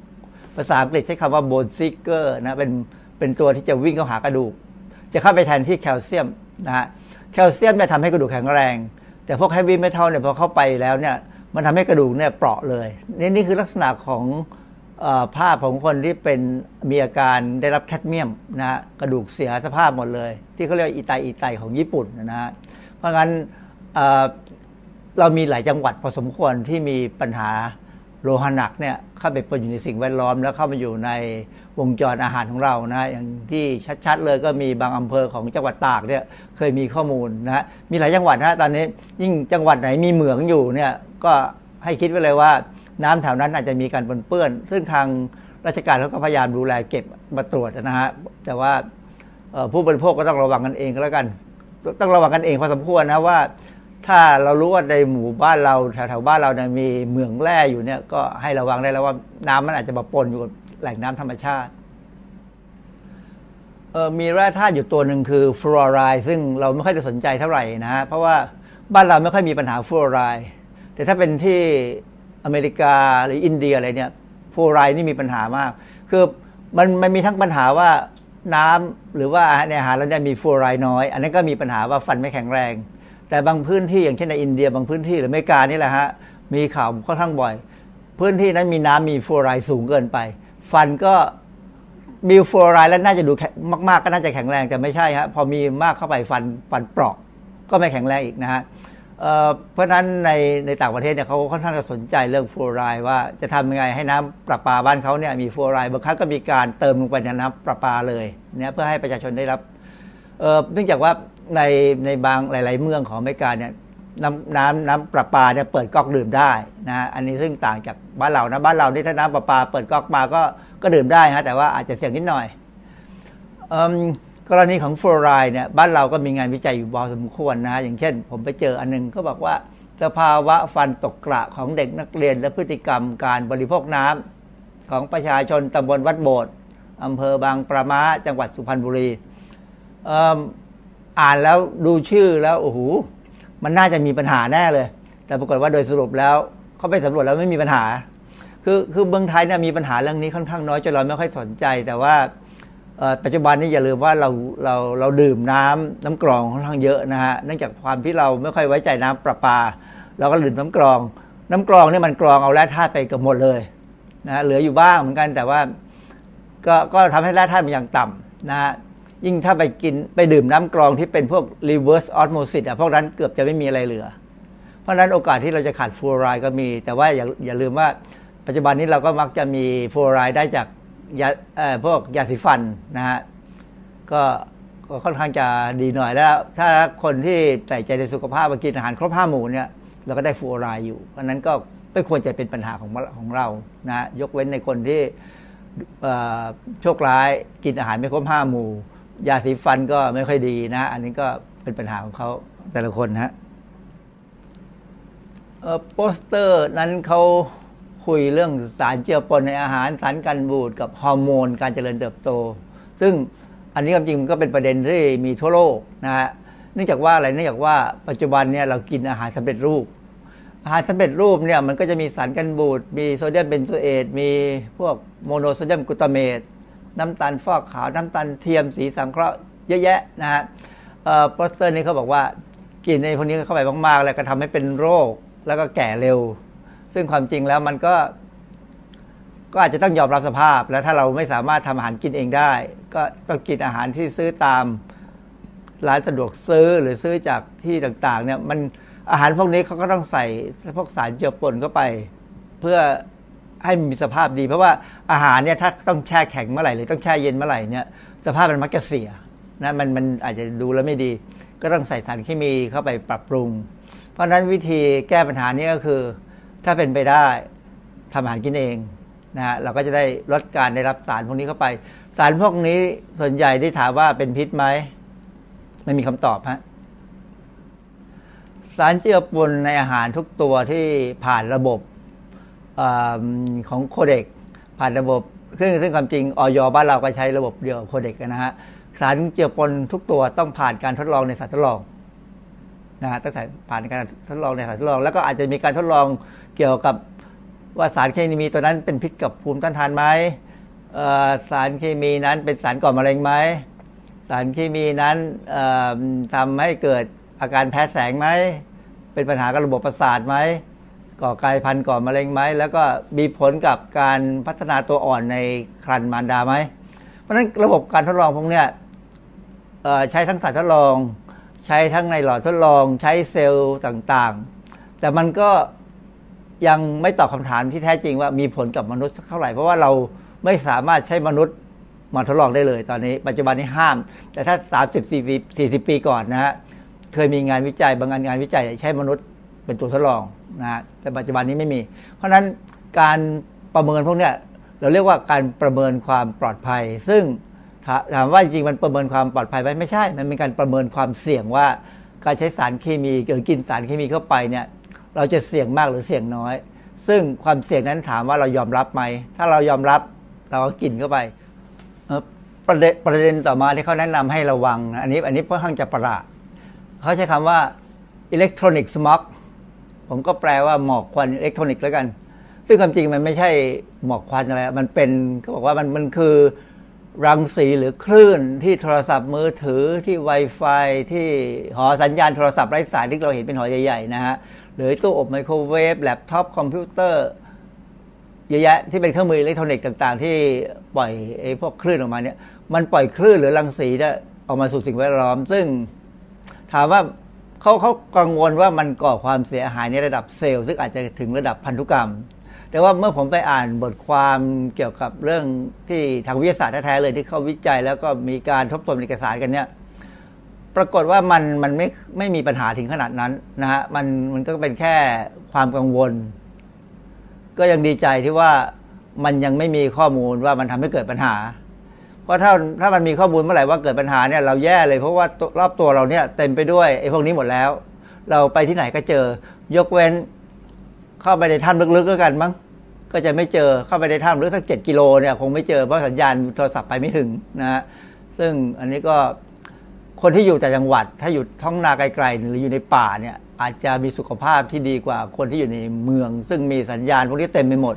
ภาษาอังกฤษใช้คำว่า bone seeker นะเป็นเป็นตัวที่จะวิ่งเข้าหากระดูก จะเข้าไปแทนที่แคลเซียมนะฮะแคลเซียมเนี่ยทำให้กระดูกแข็งแรง แต่พวกเฮฟวี่เมทัลเนี่ยพอเข้าไปแล้วเนี่ยมันทำให้กระดูกเนี่ยเปราะเลย นี่นี่คือลักษณะของ ภาพของคนที่เป็นมีอาการได้รับแคดเมียมนะฮะกระดูกเสียสภาพหมดเลย ที่เขาเรียกอีไตอีไตของญี่ปุ่นนะฮะเพราะงั้นเเรามีหลายจังหวัดพอสมควรที่มีปัญหาโลหะหนักเนี่ยเข้าไปปนอยู่ในสิ่งแวดล้อม แล้วเข้ามาอยู่ในวงจรอาหารของเรานะอย่างที่ชัดๆเลยก็มีบางอำเภอของจังหวัดตากเนี่ยเคยมีข้อมูลนะฮะมีหลายจังหวัดนะตอนนี้ยิ่งจังหวัดไหนมีเหมืองอยู่เนี่ยก็ให้คิดไว้เลยว่า น้ำแถวนั้นอาจจะมีการปนเปื้อน ซึ่งทางราชการเขาก็พยายามดูแลเก็บมาตรวจนะฮะแต่ว่าผู้บริโภคก็ต้องระวังกันเองก็แล้วกัน ต้องระวังกันเองพอสมควรนะว่า ถ้าเรารู้ว่าในหมู่บ้านเราแถวๆบ้านเราเนี่ยมีเหมืองแร่อยู่เนี่ยก็ให้ระวังได้แล้วว่าน้ำมันอาจจะมาปนอยู่กับแหล่งน้ำธรรมชาติมีแร่ธาตุอยู่ตัวหนึ่งคือฟลูออไรด์ซึ่งเราไม่ค่อยจะสนใจเท่าไหร่นะฮะเพราะว่าบ้านเราไม่ค่อยมีปัญหาฟลูออไรด์แต่ถ้าเป็นที่ อเมริกาหรืออินเดียอะไรเนี่ยฟลูอไรด์นี่มีปัญหามาก คือมันมันมีทั้งปัญหาว่าน้ำหรือว่าในอาหารเราเนี่ยมีฟลูอไรด์น้อย อันนั้นก็มีปัญหาว่าฟันไม่แข็งแรง แต่บางพื้นที่อย่างเช่นในอินเดีย บางพื้นที่หรืออเมริกานี่แหละฮะมีข่าวค่อนข้างบ่อย พื้นที่นั้นมีน้ำมีฟลูอไรด์สูงเกินไป ฟันก็มีฟลูอไรด์แล้วน่าจะดูมาก ๆ ก็น่าจะแข็งแรงแต่ไม่ใช่ฮะพอมีมากเข้าไปฟันฟันเปราะก็ไม่แข็งแรงอีกนะฮะ เพราะนั้นในในต่างประเทศเนี่ยเขาค่อนข้างจะสนใจเรื่องฟลูออไรด์ว่าจะทำยังไงให้น้ำประปาบ้านเขาเนี่ยมีฟลูออไรด์บางครั้งก็มีการเติมลงไปในน้ำประปาเลยเนี่ยเพื่อให้ประชาชนได้รับเนื่องจากว่าในในบางหลาย ๆ เมืองของอเมริกาเนี่ยน้ำน้ำน้ำประปาเนี่ยเปิดก๊อกดื่มได้นะฮะอันนี้ซึ่งต่างจากบ้านเรานะบ้านเรานี่ถ้าน้ำประปาเปิดก๊อกมาก็ก็ดื่มได้ฮะแต่ว่าอาจจะเสี่ยงนิดหน่อยอ กรณีของฟลูออไรด์เนี่ยบ้านเราก็มีงานวิจัยอยู่พอสมควรนะฮะอย่างเช่น ผมไปเจออันหนึงก็บอกว่า สภาวะฟันตกกระของเด็กนักเรียนและพฤติกรรมการบริโภคน้ำของประชาชนตำบลวัดโบสถ์อำเภอบางประมาจังหวัดสุพรรณบุรีอ่านแล้วดูชื่อแล้วโอ้โหมันน่าจะมีปัญหาแน่เลย แต่ปรากฏว่าโดยสรุปแล้วเขาไปสำรวจแล้วไม่มีปัญหา คือคือเมืองไทยเนี่ยมีปัญหาเรื่องนี้ค่อนข้างน้อยจนเราไม่ค่อยสนใจ แต่ว่า ปัจจุบันนี้อย่าลืมว่าเราเราเราดื่มน้ำน้ำกรองค่อนข้างเยอะนะฮะเนื่องจากความที่เราไม่ค่อยไว้ใจน้ำประปา เราก็ดื่มน้ำกรอง น้ำกรองเนี่ยมันกรองเอาแร่ธาตุไปเกับหมดเลยนะฮะเหลืออยู่บ้างเหมือนกันแต่ว่าก็ก็ทำให้แร่ธาตุมันยังต่ำนะฮะยิ่งถ้าไปกินไปดื่มน้ำกรองที่เป็นพวก reverse osmosis อะพวกนั้นเกือบจะไม่มีอะไรเหลือ เพราะฉะนั้นโอกาสที่เราจะขาดฟลูออไรด์ก็มี แต่ว่าอย่าอย่าลืมว่าปัจจุบันนี้เราก็มักจะมีฟลูออไรด์ได้จาก ยาพวกยาสีฟันนะฮะก็ก็ค่อนข้างจะดีหน่อยแล้ว ถ้าคนที่ใส่ใจในสุขภาพกินอาหารครบห้าหมู่เนี่ยเราก็ได้ฟูออไรด์อยู่เพราะนั้นก็ไม่ควรจะเป็นปัญหาของของเรานะยกเว้นในคนที่โชคร้ายกินอาหารไม่ครบห้าหมู่ ยาสีฟันก็ไม่ค่อยดีนะ อันนี้ก็เป็นปัญหาของเขาแต่ละคนฮะโปสเตอร์นั้นเขา คุยเรื่องสารเจือปนในอาหารสารกันบูดกับฮอร์โมนการเจริญเติบโต ซึ่งอันนี้ความจริงมันก็เป็นประเด็นที่มีทั่วโลกนะฮะเนื่องจากว่าอะไรเนื่องจากว่าปัจจุบันเนี่ยเรากินอาหารสำเร็จรูป อาหารสำเร็จรูปเนี่ยมันก็จะมีสารกันบูดมีโซเดียมเบนโซเอตมีพวกโมโนโซเดียมกลูตาเมตน้ำตาลฟอกขาวน้ำตาลเทียมสีสังเคราะห์เยอะแยะนะฮะโปสเตอร์นี้เขาบอกว่ากินในพวกนี้เข้าไปมากๆ แล้วก็ทำให้เป็นโรคแล้วก็แก่เร็ว ซึ่งความจริงแล้วมันก็ ก็อาจจะต้องยอมรับสภาพ แล้วถ้าเราไม่สามารถทำอาหารกินเองได้ ก็ต้องกินอาหารที่ซื้อตามร้านสะดวกซื้อหรือซื้อจากที่ต่าง ๆ เนี่ย มันอาหารพวกนี้เขาก็ต้องใส่พวกสารเจือปนเข้าไป เพื่อให้มีสภาพดี เพราะว่าอาหารเนี่ยถ้าต้องแช่แข็งเมื่อไหร่หรือต้องแช่เย็นเมื่อไหร่เนี่ยสภาพมันมักจะเสียนะมันมันอาจจะดูแล้วไม่ดี ก็ต้องใส่สารเคมีเข้าไปปรับปรุง เพราะฉะนั้นวิธีแก้ปัญหานี้ก็คือ ถ้าเป็นไปได้ทำอาหารกินเองนะฮะเราก็จะได้ลดการได้รับสารพวกนี้เข้าไป สารพวกนี้ส่วนใหญ่ได้ถามว่าเป็นพิษไหมไม่มีคำตอบฮะสารเจือปนในอาหารทุกตัวที่ผ่านระบบอของโคเด็กผ่านระบบซึ่งซึ่งความจริงออยบ้านเราก็ใช้ระบบเดียวโคเด็กนะฮะสารเจือปนทุกตัวต้องผ่านการทดลองในสัตว์ทดลองนะฮะตั้งแต่ผ่านการทดลองในสารทดลอง แล้วก็อาจจะมีการทดลอง เกี่ยวกับว่าสารเคมีตัวนั้นเป็นพิษกับภูมิต้านทานไหมสารเคมีนั้นเป็นสารก่อมะเร็งไหมสารเคมีนั้นทำให้เกิดอาการแพ้แสงไหมเป็นปัญหากับระบบประสาทไหมก่อกายพันธุ์ก่อมะเร็งไหมแล้วก็มีผลกับการพัฒนาตัวอ่อนในครันมารดาไหมเพราะฉะนั้นระบบการทดลองพวกนี้ใช้ทั้งสัตว์ทดลอง ใช้ทั้งในหลอดทดลอง ใช้เซลล์ต่างๆ แต่มันก็ ยังไม่ตอบคำถามที่แท้จริงว่ามีผลกับมนุษย์เท่าไหร่ เพราะว่าเราไม่สามารถใช้มนุษย์มาทดลองได้เลย ตอนนี้ ปัจจุบันนี้ห้าม แต่ถ้า 30 40ปี40 ปีก่อนนะฮะเคยมีงานวิจัยบางงานงานวิจัยใช้มนุษย์เป็นตัวทดลองนะฮะแต่ปัจจุบันนี้ไม่มี เพราะฉะนั้นการประเมินพวกเนี้ยเราเรียกว่าการประเมินความปลอดภัย ซึ่งถามว่าจริงมันประเมินความปลอดภัยไหมไม่ใช่ มันเป็นการประเมินความเสี่ยงว่า การใช้สารเคมีหรือกินสารเคมีเข้าไปเนี่ย เราจะเสี่ยงมากหรือเสี่ยงน้อย ซึ่งความเสี่ยงนั้นถามว่าเรายอมรับไหม ถ้าเรายอมรับเราก็กินเข้าไปประเด็นประเด็นต่อมาที่เขาแนะนำให้ระวังนะอันนี้อันนี้ค่อนข้างจะประหลาดเขาใช้คำว่า electronic smog ผมก็แปลว่าหมอกควันอิเล็กทรอนิกส์แล้วกัน ซึ่งความจริงมันไม่ใช่หมอกควันอะไร มันเป็นเขาบอกว่ามันมันคือรังสีหรือคลื่นที่โทรศัพท์มือถือที่ Wi-Fi ที่หอสัญญาณโทรศัพท์ไร้สายที่เราเห็นเป็นหอใหญ่ๆนะฮะ หรือตู้อบไมโครเวฟแล็ปท็อปคอมพิวเตอร์เยอะแยะที่เป็นเครื่องมืออิเล็กทรอนิกส์ต่างๆ ที่ปล่อยไอ้พวกคลื่นออกมาเนี่ย มันปล่อยคลื่นหรือรังสีเนี่ยออกมาสู่สิ่งแวดล้อม ซึ่งถามว่าเขาเขากังวลว่ามันก่อความเสียหายในระดับเซลล์ ซึ่งอาจจะถึงระดับพันธุกรรม แต่ว่าเมื่อผมไปอ่านบทความเกี่ยวกับเรื่องที่ทางวิทยาศาสตร์แท้ๆเลยที่เขาวิจัย แล้วก็มีการทบทวนเอกสารกันเนี่ย ปรากฏว่ามันมันไม่ไม่มีปัญหาถึงขนาดนั้นนะฮะมันมันก็เป็นแค่ความกังวล ก็ยังดีใจที่ว่ามันยังไม่มีข้อมูลว่ามันทำให้เกิดปัญหา เพราะถ้าถ้ามันมีข้อมูลเมื่อไหร่ว่าเกิดปัญหาเนี่ยเราแย่เลยเพราะว่ารอบตัวเราเนี่ยเต็มไปด้วยไอ้พวกนี้หมดแล้ว เราไปที่ไหนก็เจอยกเว้น เข้าไปในถ้ำลึกๆก็กันมั้งก็จะไม่เจอเข้าไปในถ้ำลึกสักเจ็ดกิโลเนี่ยคงไม่เจอเพราะสัญญาณโทรศัพท์ไปไม่ถึงนะฮะซึ่งอันนี้ก็ คนที่อยู่แต่จังหวัด ถ้าอยู่ท้องนาไกลๆหรืออยู่ในป่าเนี่ยอาจจะมีสุขภาพที่ดีกว่าคนที่อยู่ในเมือง ซึ่งมีสัญญาณพวกนี้เต็มไปหมด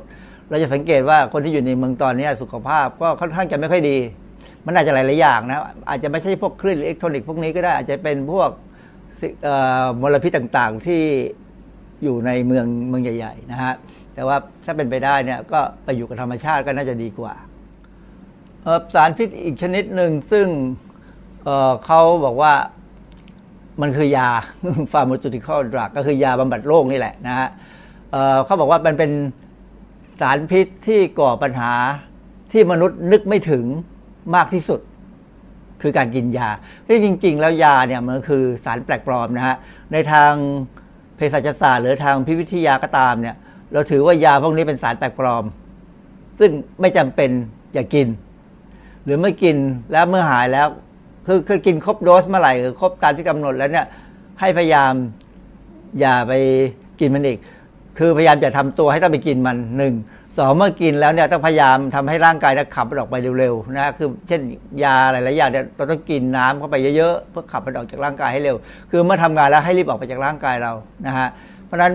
เราจะสังเกตว่าคนที่อยู่ในเมืองตอนนี้สุขภาพก็ค่อนข้างจะไม่ค่อยดี มันอาจจะหลายๆอย่างนะ อาจจะไม่ใช่พวกคลื่นอิเล็กทรอนิกส์พวกนี้ก็ได้อาจจะเป็นพวกมลพิษต่างๆที่อยู่ในเมืองเมืองใหญ่ ๆ นะฮะแต่ว่าถ้าเป็นไปได้เนี่ยก็ไปอยู่กับธรรมชาติก็น่าจะดีกว่าสารพิษอีกชนิดหนึ่งซึ่ง เขาบอกว่ามันคือยาฟาร์มจูติคอลดรักก็คือยาบำบัดโรคนี่แหละนะฮะเเขาบอกว่ามันเป็นสารพิษที่ก่อปัญหาที่มนุษย์นึกไม่ถึงมากที่สุด คือการกินยาที่จริง ๆ แล้วยาเนี่ยมันคือสารแปลกปลอมนะฮะในทางเภสัชศาสตร์หรือทางพิวิทยาก็ตามเนี่ย เราถือว่ายาพวกนี้เป็นสารแปลกปลอม ซึ่งไม่จำเป็นอย่ากิน หรือไม่กินแล้วเมื่อหายแล้ว คือคือกินครบโดสเมื่อไหร่หรือครบตามที่กำหนดแล้วเนี่ย ให้พยายามอย่าไปกินมันอีก คือพยายามอย่าทำตัวให้ต้องไปกินมันหนึ่งสองเมื่อกินแล้วเนี่ยต้องพยายามทำให้ร่างกายขับมันออกไปเร็วๆนะคือ เช่นยาหลายๆอย่างเนี่ยเราต้องกินน้ำเข้าไปเยอะๆเพื่อขับมันออกจากร่างกายให้เร็ว คือเมื่อทำงานแล้วให้รีบออกไปจากร่างกายเรานะฮะเพราะฉะนั้น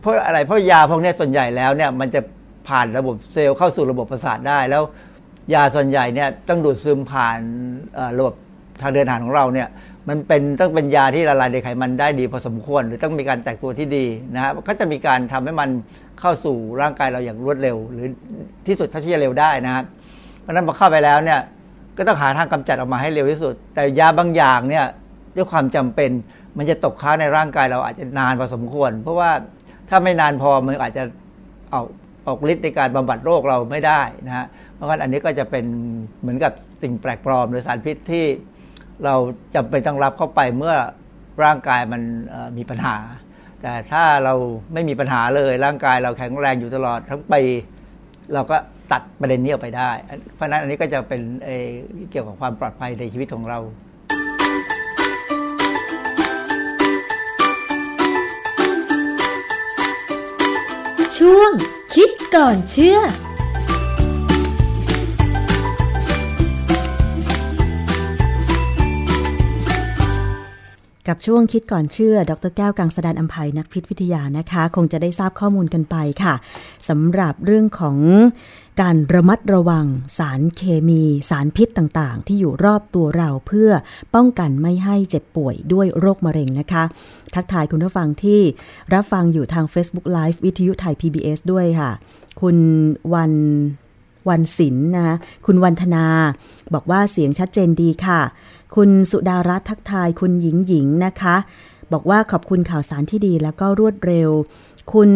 เพราะอะไรเพราะยาพวกนี้ส่วนใหญ่แล้วเนี่ยมันจะผ่านระบบเซลล์เข้าสู่ระบบประสาทได้แล้ว ยาส่วนใหญ่เนี่ยต้องดูดซึมผ่านระบบทางเดินอาหารของเราเนี่ยมันเป็นต้องเป็นยาที่ละลายในไขมันได้ดีพอสมควร หรือต้องมีการแตกตัวที่ดีนะฮะก็จะมีการทำให้มันเข้าสู่ร่างกายเราอย่างรวดเร็ว หรือที่สุดเท่าที่จะเร็วได้นะครับเพราะนั้นพอเข้าไปแล้วเนี่ยก็ต้องหาทางกำจัดออกมาให้เร็วที่สุด แต่ยาบางอย่างเนี่ยด้วยความจำเป็นมันจะตกค้างในร่างกายเราอาจจะนานพอสมควร เพราะว่าถ้าไม่นานพอมันอาจจะออกออกฤทธิ์ในการบำบัดโรคเราไม่ได้นะฮะ เพราะงั้นอันนี้ก็จะเป็นเหมือนกับสิ่งแปลกปลอมหรือสารพิษที่เราจำเป็นต้องรับเข้าไปเมื่อร่างกายมันมีปัญหา แต่ถ้าเราไม่มีปัญหาเลยร่างกายเราแข็งแรงอยู่ตลอดทั้งปีเราก็ตัดประเด็นนี้ออกไปได้ เพราะนั้นอันนี้ก็จะเป็นเเกี่ยวกับความปลอดภัยในชีวิตของเรา ช่วงคิดก่อนเชื่อ กับช่วงคิดก่อนเชื่อ ดรแก้วกังสดานอัมภัยนักพิษวิทยานะคะ คงจะได้ทราบข้อมูลกันไปค่ะสำหรับเรื่องของการระมัดระวังสารเคมีสารพิษต่างๆ ที่อยู่รอบตัวเราเพื่อป้องกันไม่ให้เจ็บป่วยด้วยโรคมะเร็งนะคะ ทักทายคุณผู้ฟังที่รับฟังอยู่ทาง Facebook Live วิทยุไทย PBS ด้วยค่ะ คุณวัน วันศิลป์นะคุณวันธนา บอกว่าเสียงชัดเจนดีค่ะ คุณสุดารัตทักทายคุณหญิงหญิงนะคะ บอกว่าขอบคุณข่าวสารที่ดีแล้วก็รวดเร็ว คุณ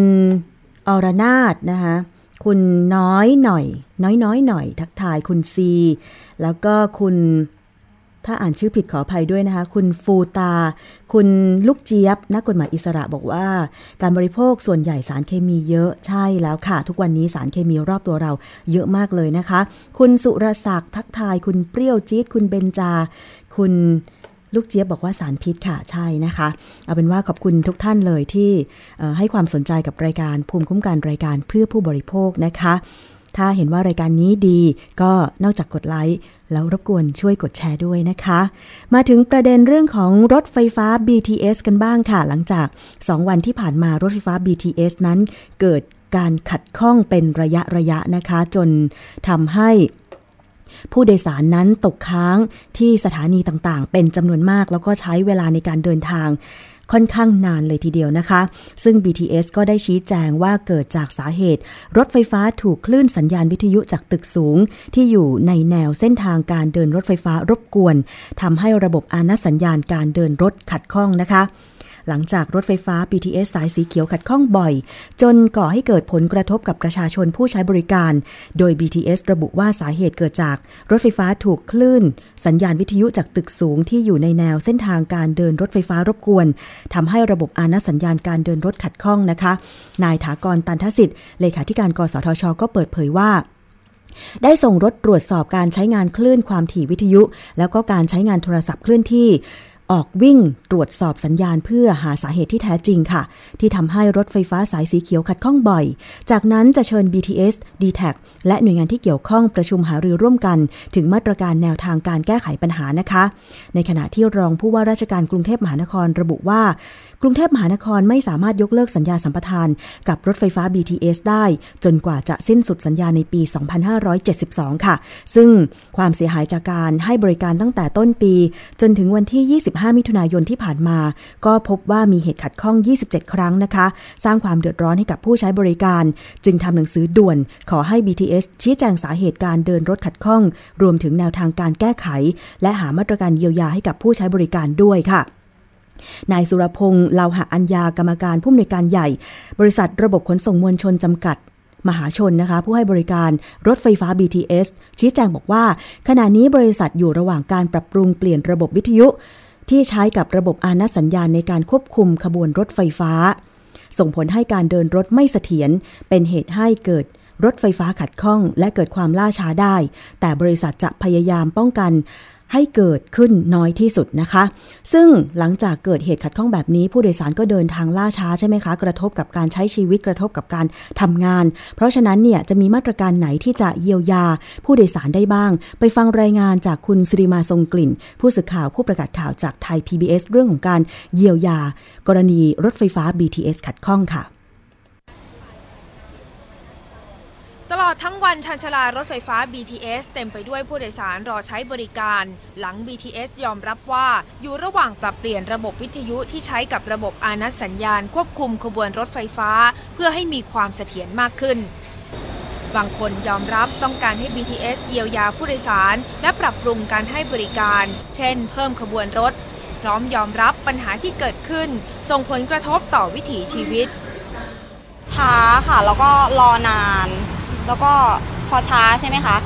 อรนาศนะคะคุณน้อยหน่อย น้อยน้อยหน่อย ทักทายคุณซี แล้วก็คุณ ถ้าอ่านชื่อผิดขออภัยด้วยนะคะ คุณฟูตา คุณลูกเจี๊ยบ นักกฎหมายอิสระบอกว่า การบริโภคส่วนใหญ่สารเคมีเยอะใช่แล้วค่ะ ทุกวันนี้สารเคมีรอบตัวเราเยอะมากเลยนะคะ คุณสุรศักดิ์ทักทาย คุณเปรี้ยวจี๊ดคุณเบนจา คุณลูกเจี๊ยบบอกว่าสารพิษค่ะ ใช่นะคะ เอาเป็นว่าขอบคุณทุกท่านเลยที่ให้ความสนใจกับรายการภูมิคุ้มกันรายการเพื่อผู้บริโภคนะคะ ถ้าเห็นว่ารายการนี้ดีก็นอกจากกดไลค์ แล้วรบกวนช่วยกดแชร์ด้วยนะคะ มาถึงประเด็นเรื่องของรถไฟฟ้า BTS กันบ้างค่ะ หลังจาก 2 วันที่ผ่านมารถไฟฟ้า BTS นั้นเกิดการขัดข้องเป็นระยะระยะนะคะ จนทำให้ผู้โดยสารนั้นตกค้างที่สถานีต่างๆ เป็นจำนวนมาก แล้วก็ใช้เวลาในการเดินทาง ค่อนข้างนานเลยทีเดียวนะคะ ซึ่ง BTS ก็ได้ชี้แจงว่าเกิดจากสาเหตุ รถไฟฟ้าถูกคลื่นสัญญาณวิทยุจากตึกสูง ที่อยู่ในแนวเส้นทางการเดินรถไฟฟ้ารบกวนทำให้ระบบอานัสัญญาณการเดินรถขัดข้องนะคะ หลังจากรถไฟฟ้า BTS สายสีเขียวขัดข้องบ่อย จนก่อให้เกิดผลกระทบกับประชาชนผู้ใช้บริการ โดย BTS ระบุว่าสาเหตุเกิดจากรถไฟฟ้าถูกคลื่น สัญญาณวิทยุจากตึกสูงที่อยู่ในแนวเส้นทางการเดินรถไฟฟ้ารบกวนทำให้ระบบอานัสัญญาณการเดินรถขัดข้องนะคะ นายถากรตันทสิทธิ์เลขาธิการกสทช ก็เปิดเผยว่าได้ส่งรถตรวจสอบการใช้งานคลื่นความถี่วิทยุ แล้วก็การใช้งานโทรศัพท์เคลื่อนที่ ออกวิ่งตรวจสอบสัญญาณเพื่อหาสาเหตุที่แท้จริงค่ะ ที่ทำให้รถไฟฟ้าสายสีเขียวขัดข้องบ่อย จากนั้นจะเชิญ BTS d t แทและหน่วยงานที่เกี่ยวข้องประชุมหารือร่วมกัน ถึงมาตรการแนวทางการแก้ไขปัญหานะคะ ในขณะที่รองผู้ว่าราชการกรุงเทพมหานครระบุว่ากรุงเทพมหานครไม่สามารถยกเลิกสัญญาสัมปทานกับรถไฟฟ้า BTS ได้ จนกว่าจะสิ้นสุดสัญญาในปี 2572 ค่ะ ซึ่งความเสียหายจากการให้บริการตั้งแต่ต้นปี จนถึงวันที่ 25 มิถุนายนที่ผ่านมา ก็พบว่ามีเหตุขัดข้อง 27 ครั้งนะคะ สร้างความเดือดร้อนให้กับผู้ใช้บริการ จึงทำหนังสือด่วน ขอให้ BTS ชี้แจงสาเหตุการเดินรถขัดข้อง รวมถึงแนวทางการแก้ไข และหามาตรการเยียวยาให้กับผู้ใช้บริการด้วยค่ะ นายสุรพงษ์เลาหะอัญญากรรมการผู้อำนวยการใหญ่ บริษัทระบบขนส่งมวลชนจำกัด มหาชนนะคะ ผู้ให้บริการรถไฟฟ้า BTS ชี้แจงบอกว่า ขณะนี้บริษัทอยู่ระหว่างการปรับปรุงเปลี่ยนระบบวิทยุ ที่ใช้กับระบบอานัสัญญาณในการควบคุมขบวนรถไฟฟ้า ส่งผลให้การเดินรถไม่เสถียรเป็นเหตุให้เกิดรถไฟฟ้าขัดข้องและเกิดความล่าช้าได้ แต่บริษัทจะพยายามป้องกัน ให้เกิดขึ้นน้อยที่สุดนะคะ ซึ่งหลังจากเกิดเหตุขัดข้องแบบนี้ ผู้โดยสารก็เดินทางล่าช้าใช่ไหมคะ กระทบกับการใช้ชีวิตกระทบกับการทำงาน เพราะฉะนั้นเนี่ยจะมีมาตรการไหนที่จะเยียวยา ผู้โดยสารได้บ้าง ไปฟังรายงานจากคุณสิริมาทรงกลิ่น ผู้สื่อข่าวผู้ประกาศข่าวจากไทย PBS เรื่องของการเยียวยา กรณีรถไฟฟ้า BTS ขัดข้องค่ะ ตลอดทั้งวันชันชลารถไฟฟ้า BTS เต็มไปด้วยผู้โดยสารรอใช้บริการ หลัง BTS ยอมรับว่าอยู่ระหว่างปรับเปลี่ยนระบบวิทยุที่ใช้กับระบบอานัตสัญญาณควบคุมขบวนรถไฟฟ้า เพื่อให้มีความเสถียรมากขึ้น บางคนยอมรับต้องการให้ BTS เยียวยาผู้โดยสาร และปรับปรุงการให้บริการ เช่น เพิ่มขบวนรถ พร้อมยอมรับปัญหาที่เกิดขึ้น ส่งผลกระทบต่อวิถีชีวิต ช้าค่ะแล้วก็รอนาน แล้วก็พอช้าใช่ไหมคะ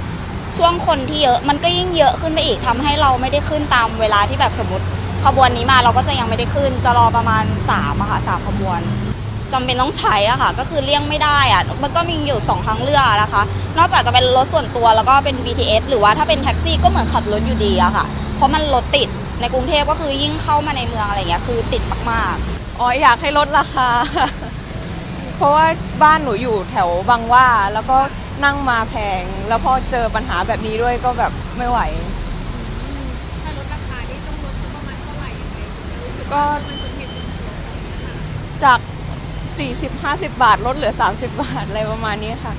ช่วงคนที่เยอะมันก็ยิ่งเยอะขึ้นไปอีกทำให้เราไม่ได้ขึ้นตามเวลาที่แบบสมมติขบวนนี้มาเราก็จะยังไม่ได้ขึ้น จะรอประมาณ3อะค่ะสามขบวนจำเป็นต้องใช้อะค่ะ ก็คือเลี่ยงไม่ได้อะมันก็มีอยู่สองทางเลือกนะคะ นอกจากจะเป็นรถส่วนตัวแล้วก็เป็น BTS หรือว่าถ้าเป็นแท็กซี่ก็เหมือนขับรถอยู่ดีอะค่ะ เพราะมันรถติดในกรุงเทพก็คือยิ่งเข้ามาในเมืองอะไรเงี้ยคือติดมากๆอ๋ออยากให้ลดราคา ราะว่าบ้านหนูอยู่แถวบางหว่า แล้วก็นั่งมาแพง แล้วพอเจอปัญหาแบบนี้ด้วยก็แบบไม่ไหว ถ้าลดราคานี่ต้องลดประมาณเท่าไหร่ยังไงก็มันสมเหตุสมผลจาก 40-50 บาทลดเหลือ 30 บาท อะไรประมาณนี้ค่ะ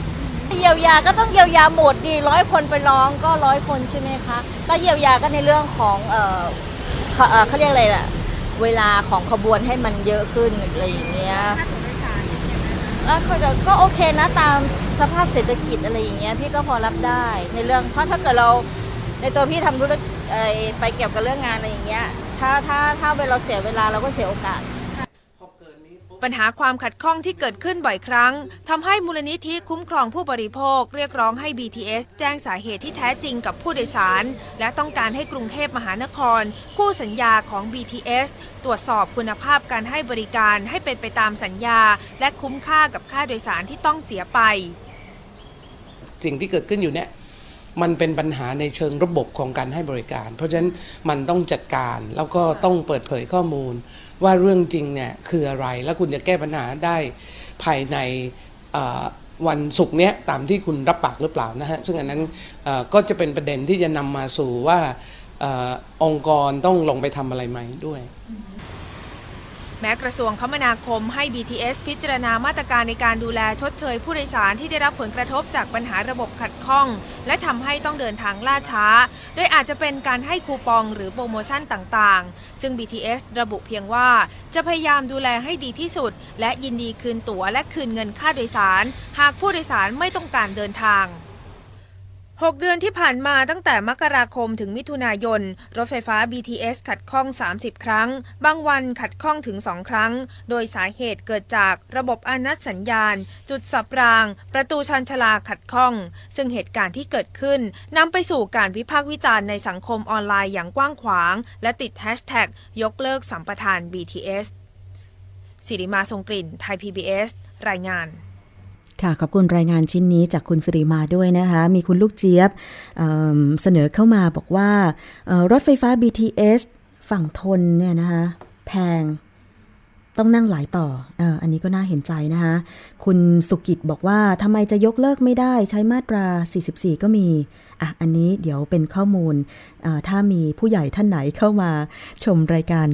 เยียวยาก็ต้องเยียวยาหมดดีร้อยคนไปร้องก็ร้อยคนใช่ไหมคะแล้วเยียวยาก็ในเรื่องของเออเขาเอ่อเขาเรียกอะไรล่ะ เวลาของขบวนให้มันเยอะขึ้นอะไรอย่างเงี้ย แล้วก็จะก็โอเคนะตามสภาพเศรษฐกิจอะไรอย่างเงี้ยพี่ก็พอรับได้ในเรื่องเพราะถ้าเกิดเราในตัวพี่ทำธุรกิจเอ่อไปเกี่ยวกับเรื่องงานอะไรอย่างเงี้ยถ้าถ้าถ้าเวลาเราเสียเวลาเราก็เสียโอกาส ปัญหาความขัดข้องที่เกิดขึ้นบ่อยครั้งทำให้มูลนิธิคุ้มครองผู้บริโภค เรียกร้องให้ BTS แจ้งสาเหตุที่แท้จริงกับผู้โดยสาร และต้องการให้กรุงเทพมหานคร คู่สัญญาของ BTS ตรวจสอบคุณภาพการให้บริการให้เป็นไปตามสัญญา และคุ้มค่ากับค่าโดยสารที่ต้องเสียไป สิ่งที่เกิดขึ้นอยู่เนี่ยมันเป็นปัญหาในเชิงระบบของการให้บริการ เพราะฉะนั้นมันต้องจัดการแล้วก็ต้องเปิดเผยข้อมูล ว่าเรื่องจริงเนี่ยคืออะไร แล้วคุณจะแก้ปัญหาได้ภายในวันศุกร์เนี้ยตามที่คุณรับปากหรือเปล่านะฮะ ซึ่งอันนั้นก็จะเป็นประเด็นที่จะนำมาสู่ว่าอองค์กรต้องลงไปทำอะไรไหมด้วย แม้กระทรวงคมนาคมให้ BTS พิจารณามาตรการในการดูแลชดเชยผู้โดยสารที่ได้รับผลกระทบจากปัญหาระบบขัดข้อง และทำให้ต้องเดินทางล่าช้า โดยอาจจะเป็นการให้คูปองหรือโปรโมชั่นต่างๆ ซึ่ง BTS ระบุเพียงว่าจะพยายามดูแลให้ดีที่สุด และยินดีคืนตั๋วและคืนเงินค่าโดยสาร หากผู้โดยสารไม่ต้องการเดินทาง 6 เดือนที่ผ่านมาตั้งแต่มกราคมถึงมิถุนายน รถไฟฟ้า BTS ขัดข้อง 30 ครั้ง บางวันขัดข้องถึง 2 ครั้ง โดยสาเหตุเกิดจากระบบอนัตสัญญาณ จุดสับราง ประตูชันชลาขัดข้อง ซึ่งเหตุการณ์ที่เกิดขึ้นนำไปสู่การวิพากษ์วิจารณ์ในสังคมออนไลน์อย่างกว้างขวาง และติดแฮชแท็กยกเลิกสัมปทาน BTS สิริมาทรงกลิ่น ไทย PBS รายงาน ค่ะ ขอบคุณรายงานชิ้นนี้จากคุณสิริมาด้วยนะคะ มีคุณลูกเจี๊ยบเเสนอเข้ามาบอกว่ารถไฟฟ้า BTS ฝั่งทนเนี่ยนะคะแพงต้องนั่งหลายต่ออออันนี้ก็น่าเห็นใจนะคะ คุณสุกิจบอกว่าทำไมจะยกเลิกไม่ได้ใช้มาตรา 44 ก็มี อะ อันนี้เดี๋ยวเป็นข้อมูล ถ้ามีผู้ใหญ่ท่านไหนเข้ามาชมรายการ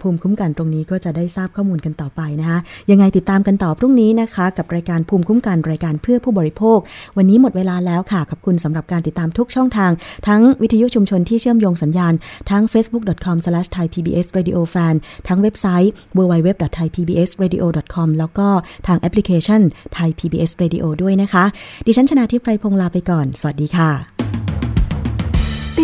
ภูมิคุ้มกันตรงนี้ก็จะได้ทราบข้อมูลกันต่อไปนะคะ ยังไงติดตามกันต่อพรุ่งนี้นะคะ กับรายการภูมิคุ้มกันรายการเพื่อผู้บริโภค วันนี้หมดเวลาแล้วค่ะขอบคุณสำหรับการติดตามทุกช่องทาง ทั้งวิทยุชุมชนที่เชื่อมโยงสัญญาณ ทั้ง facebook.com/thaipbsradiofan ทั้งเว็บไซต์ www.thaipbsradio.com แล้วก็ทางแอปพลิเคชัน Thai PBS Radio ด้วยนะคะ ดิฉันชนะทิพไพรพงศ์ลาไปก่อน สวัสดีค่ะ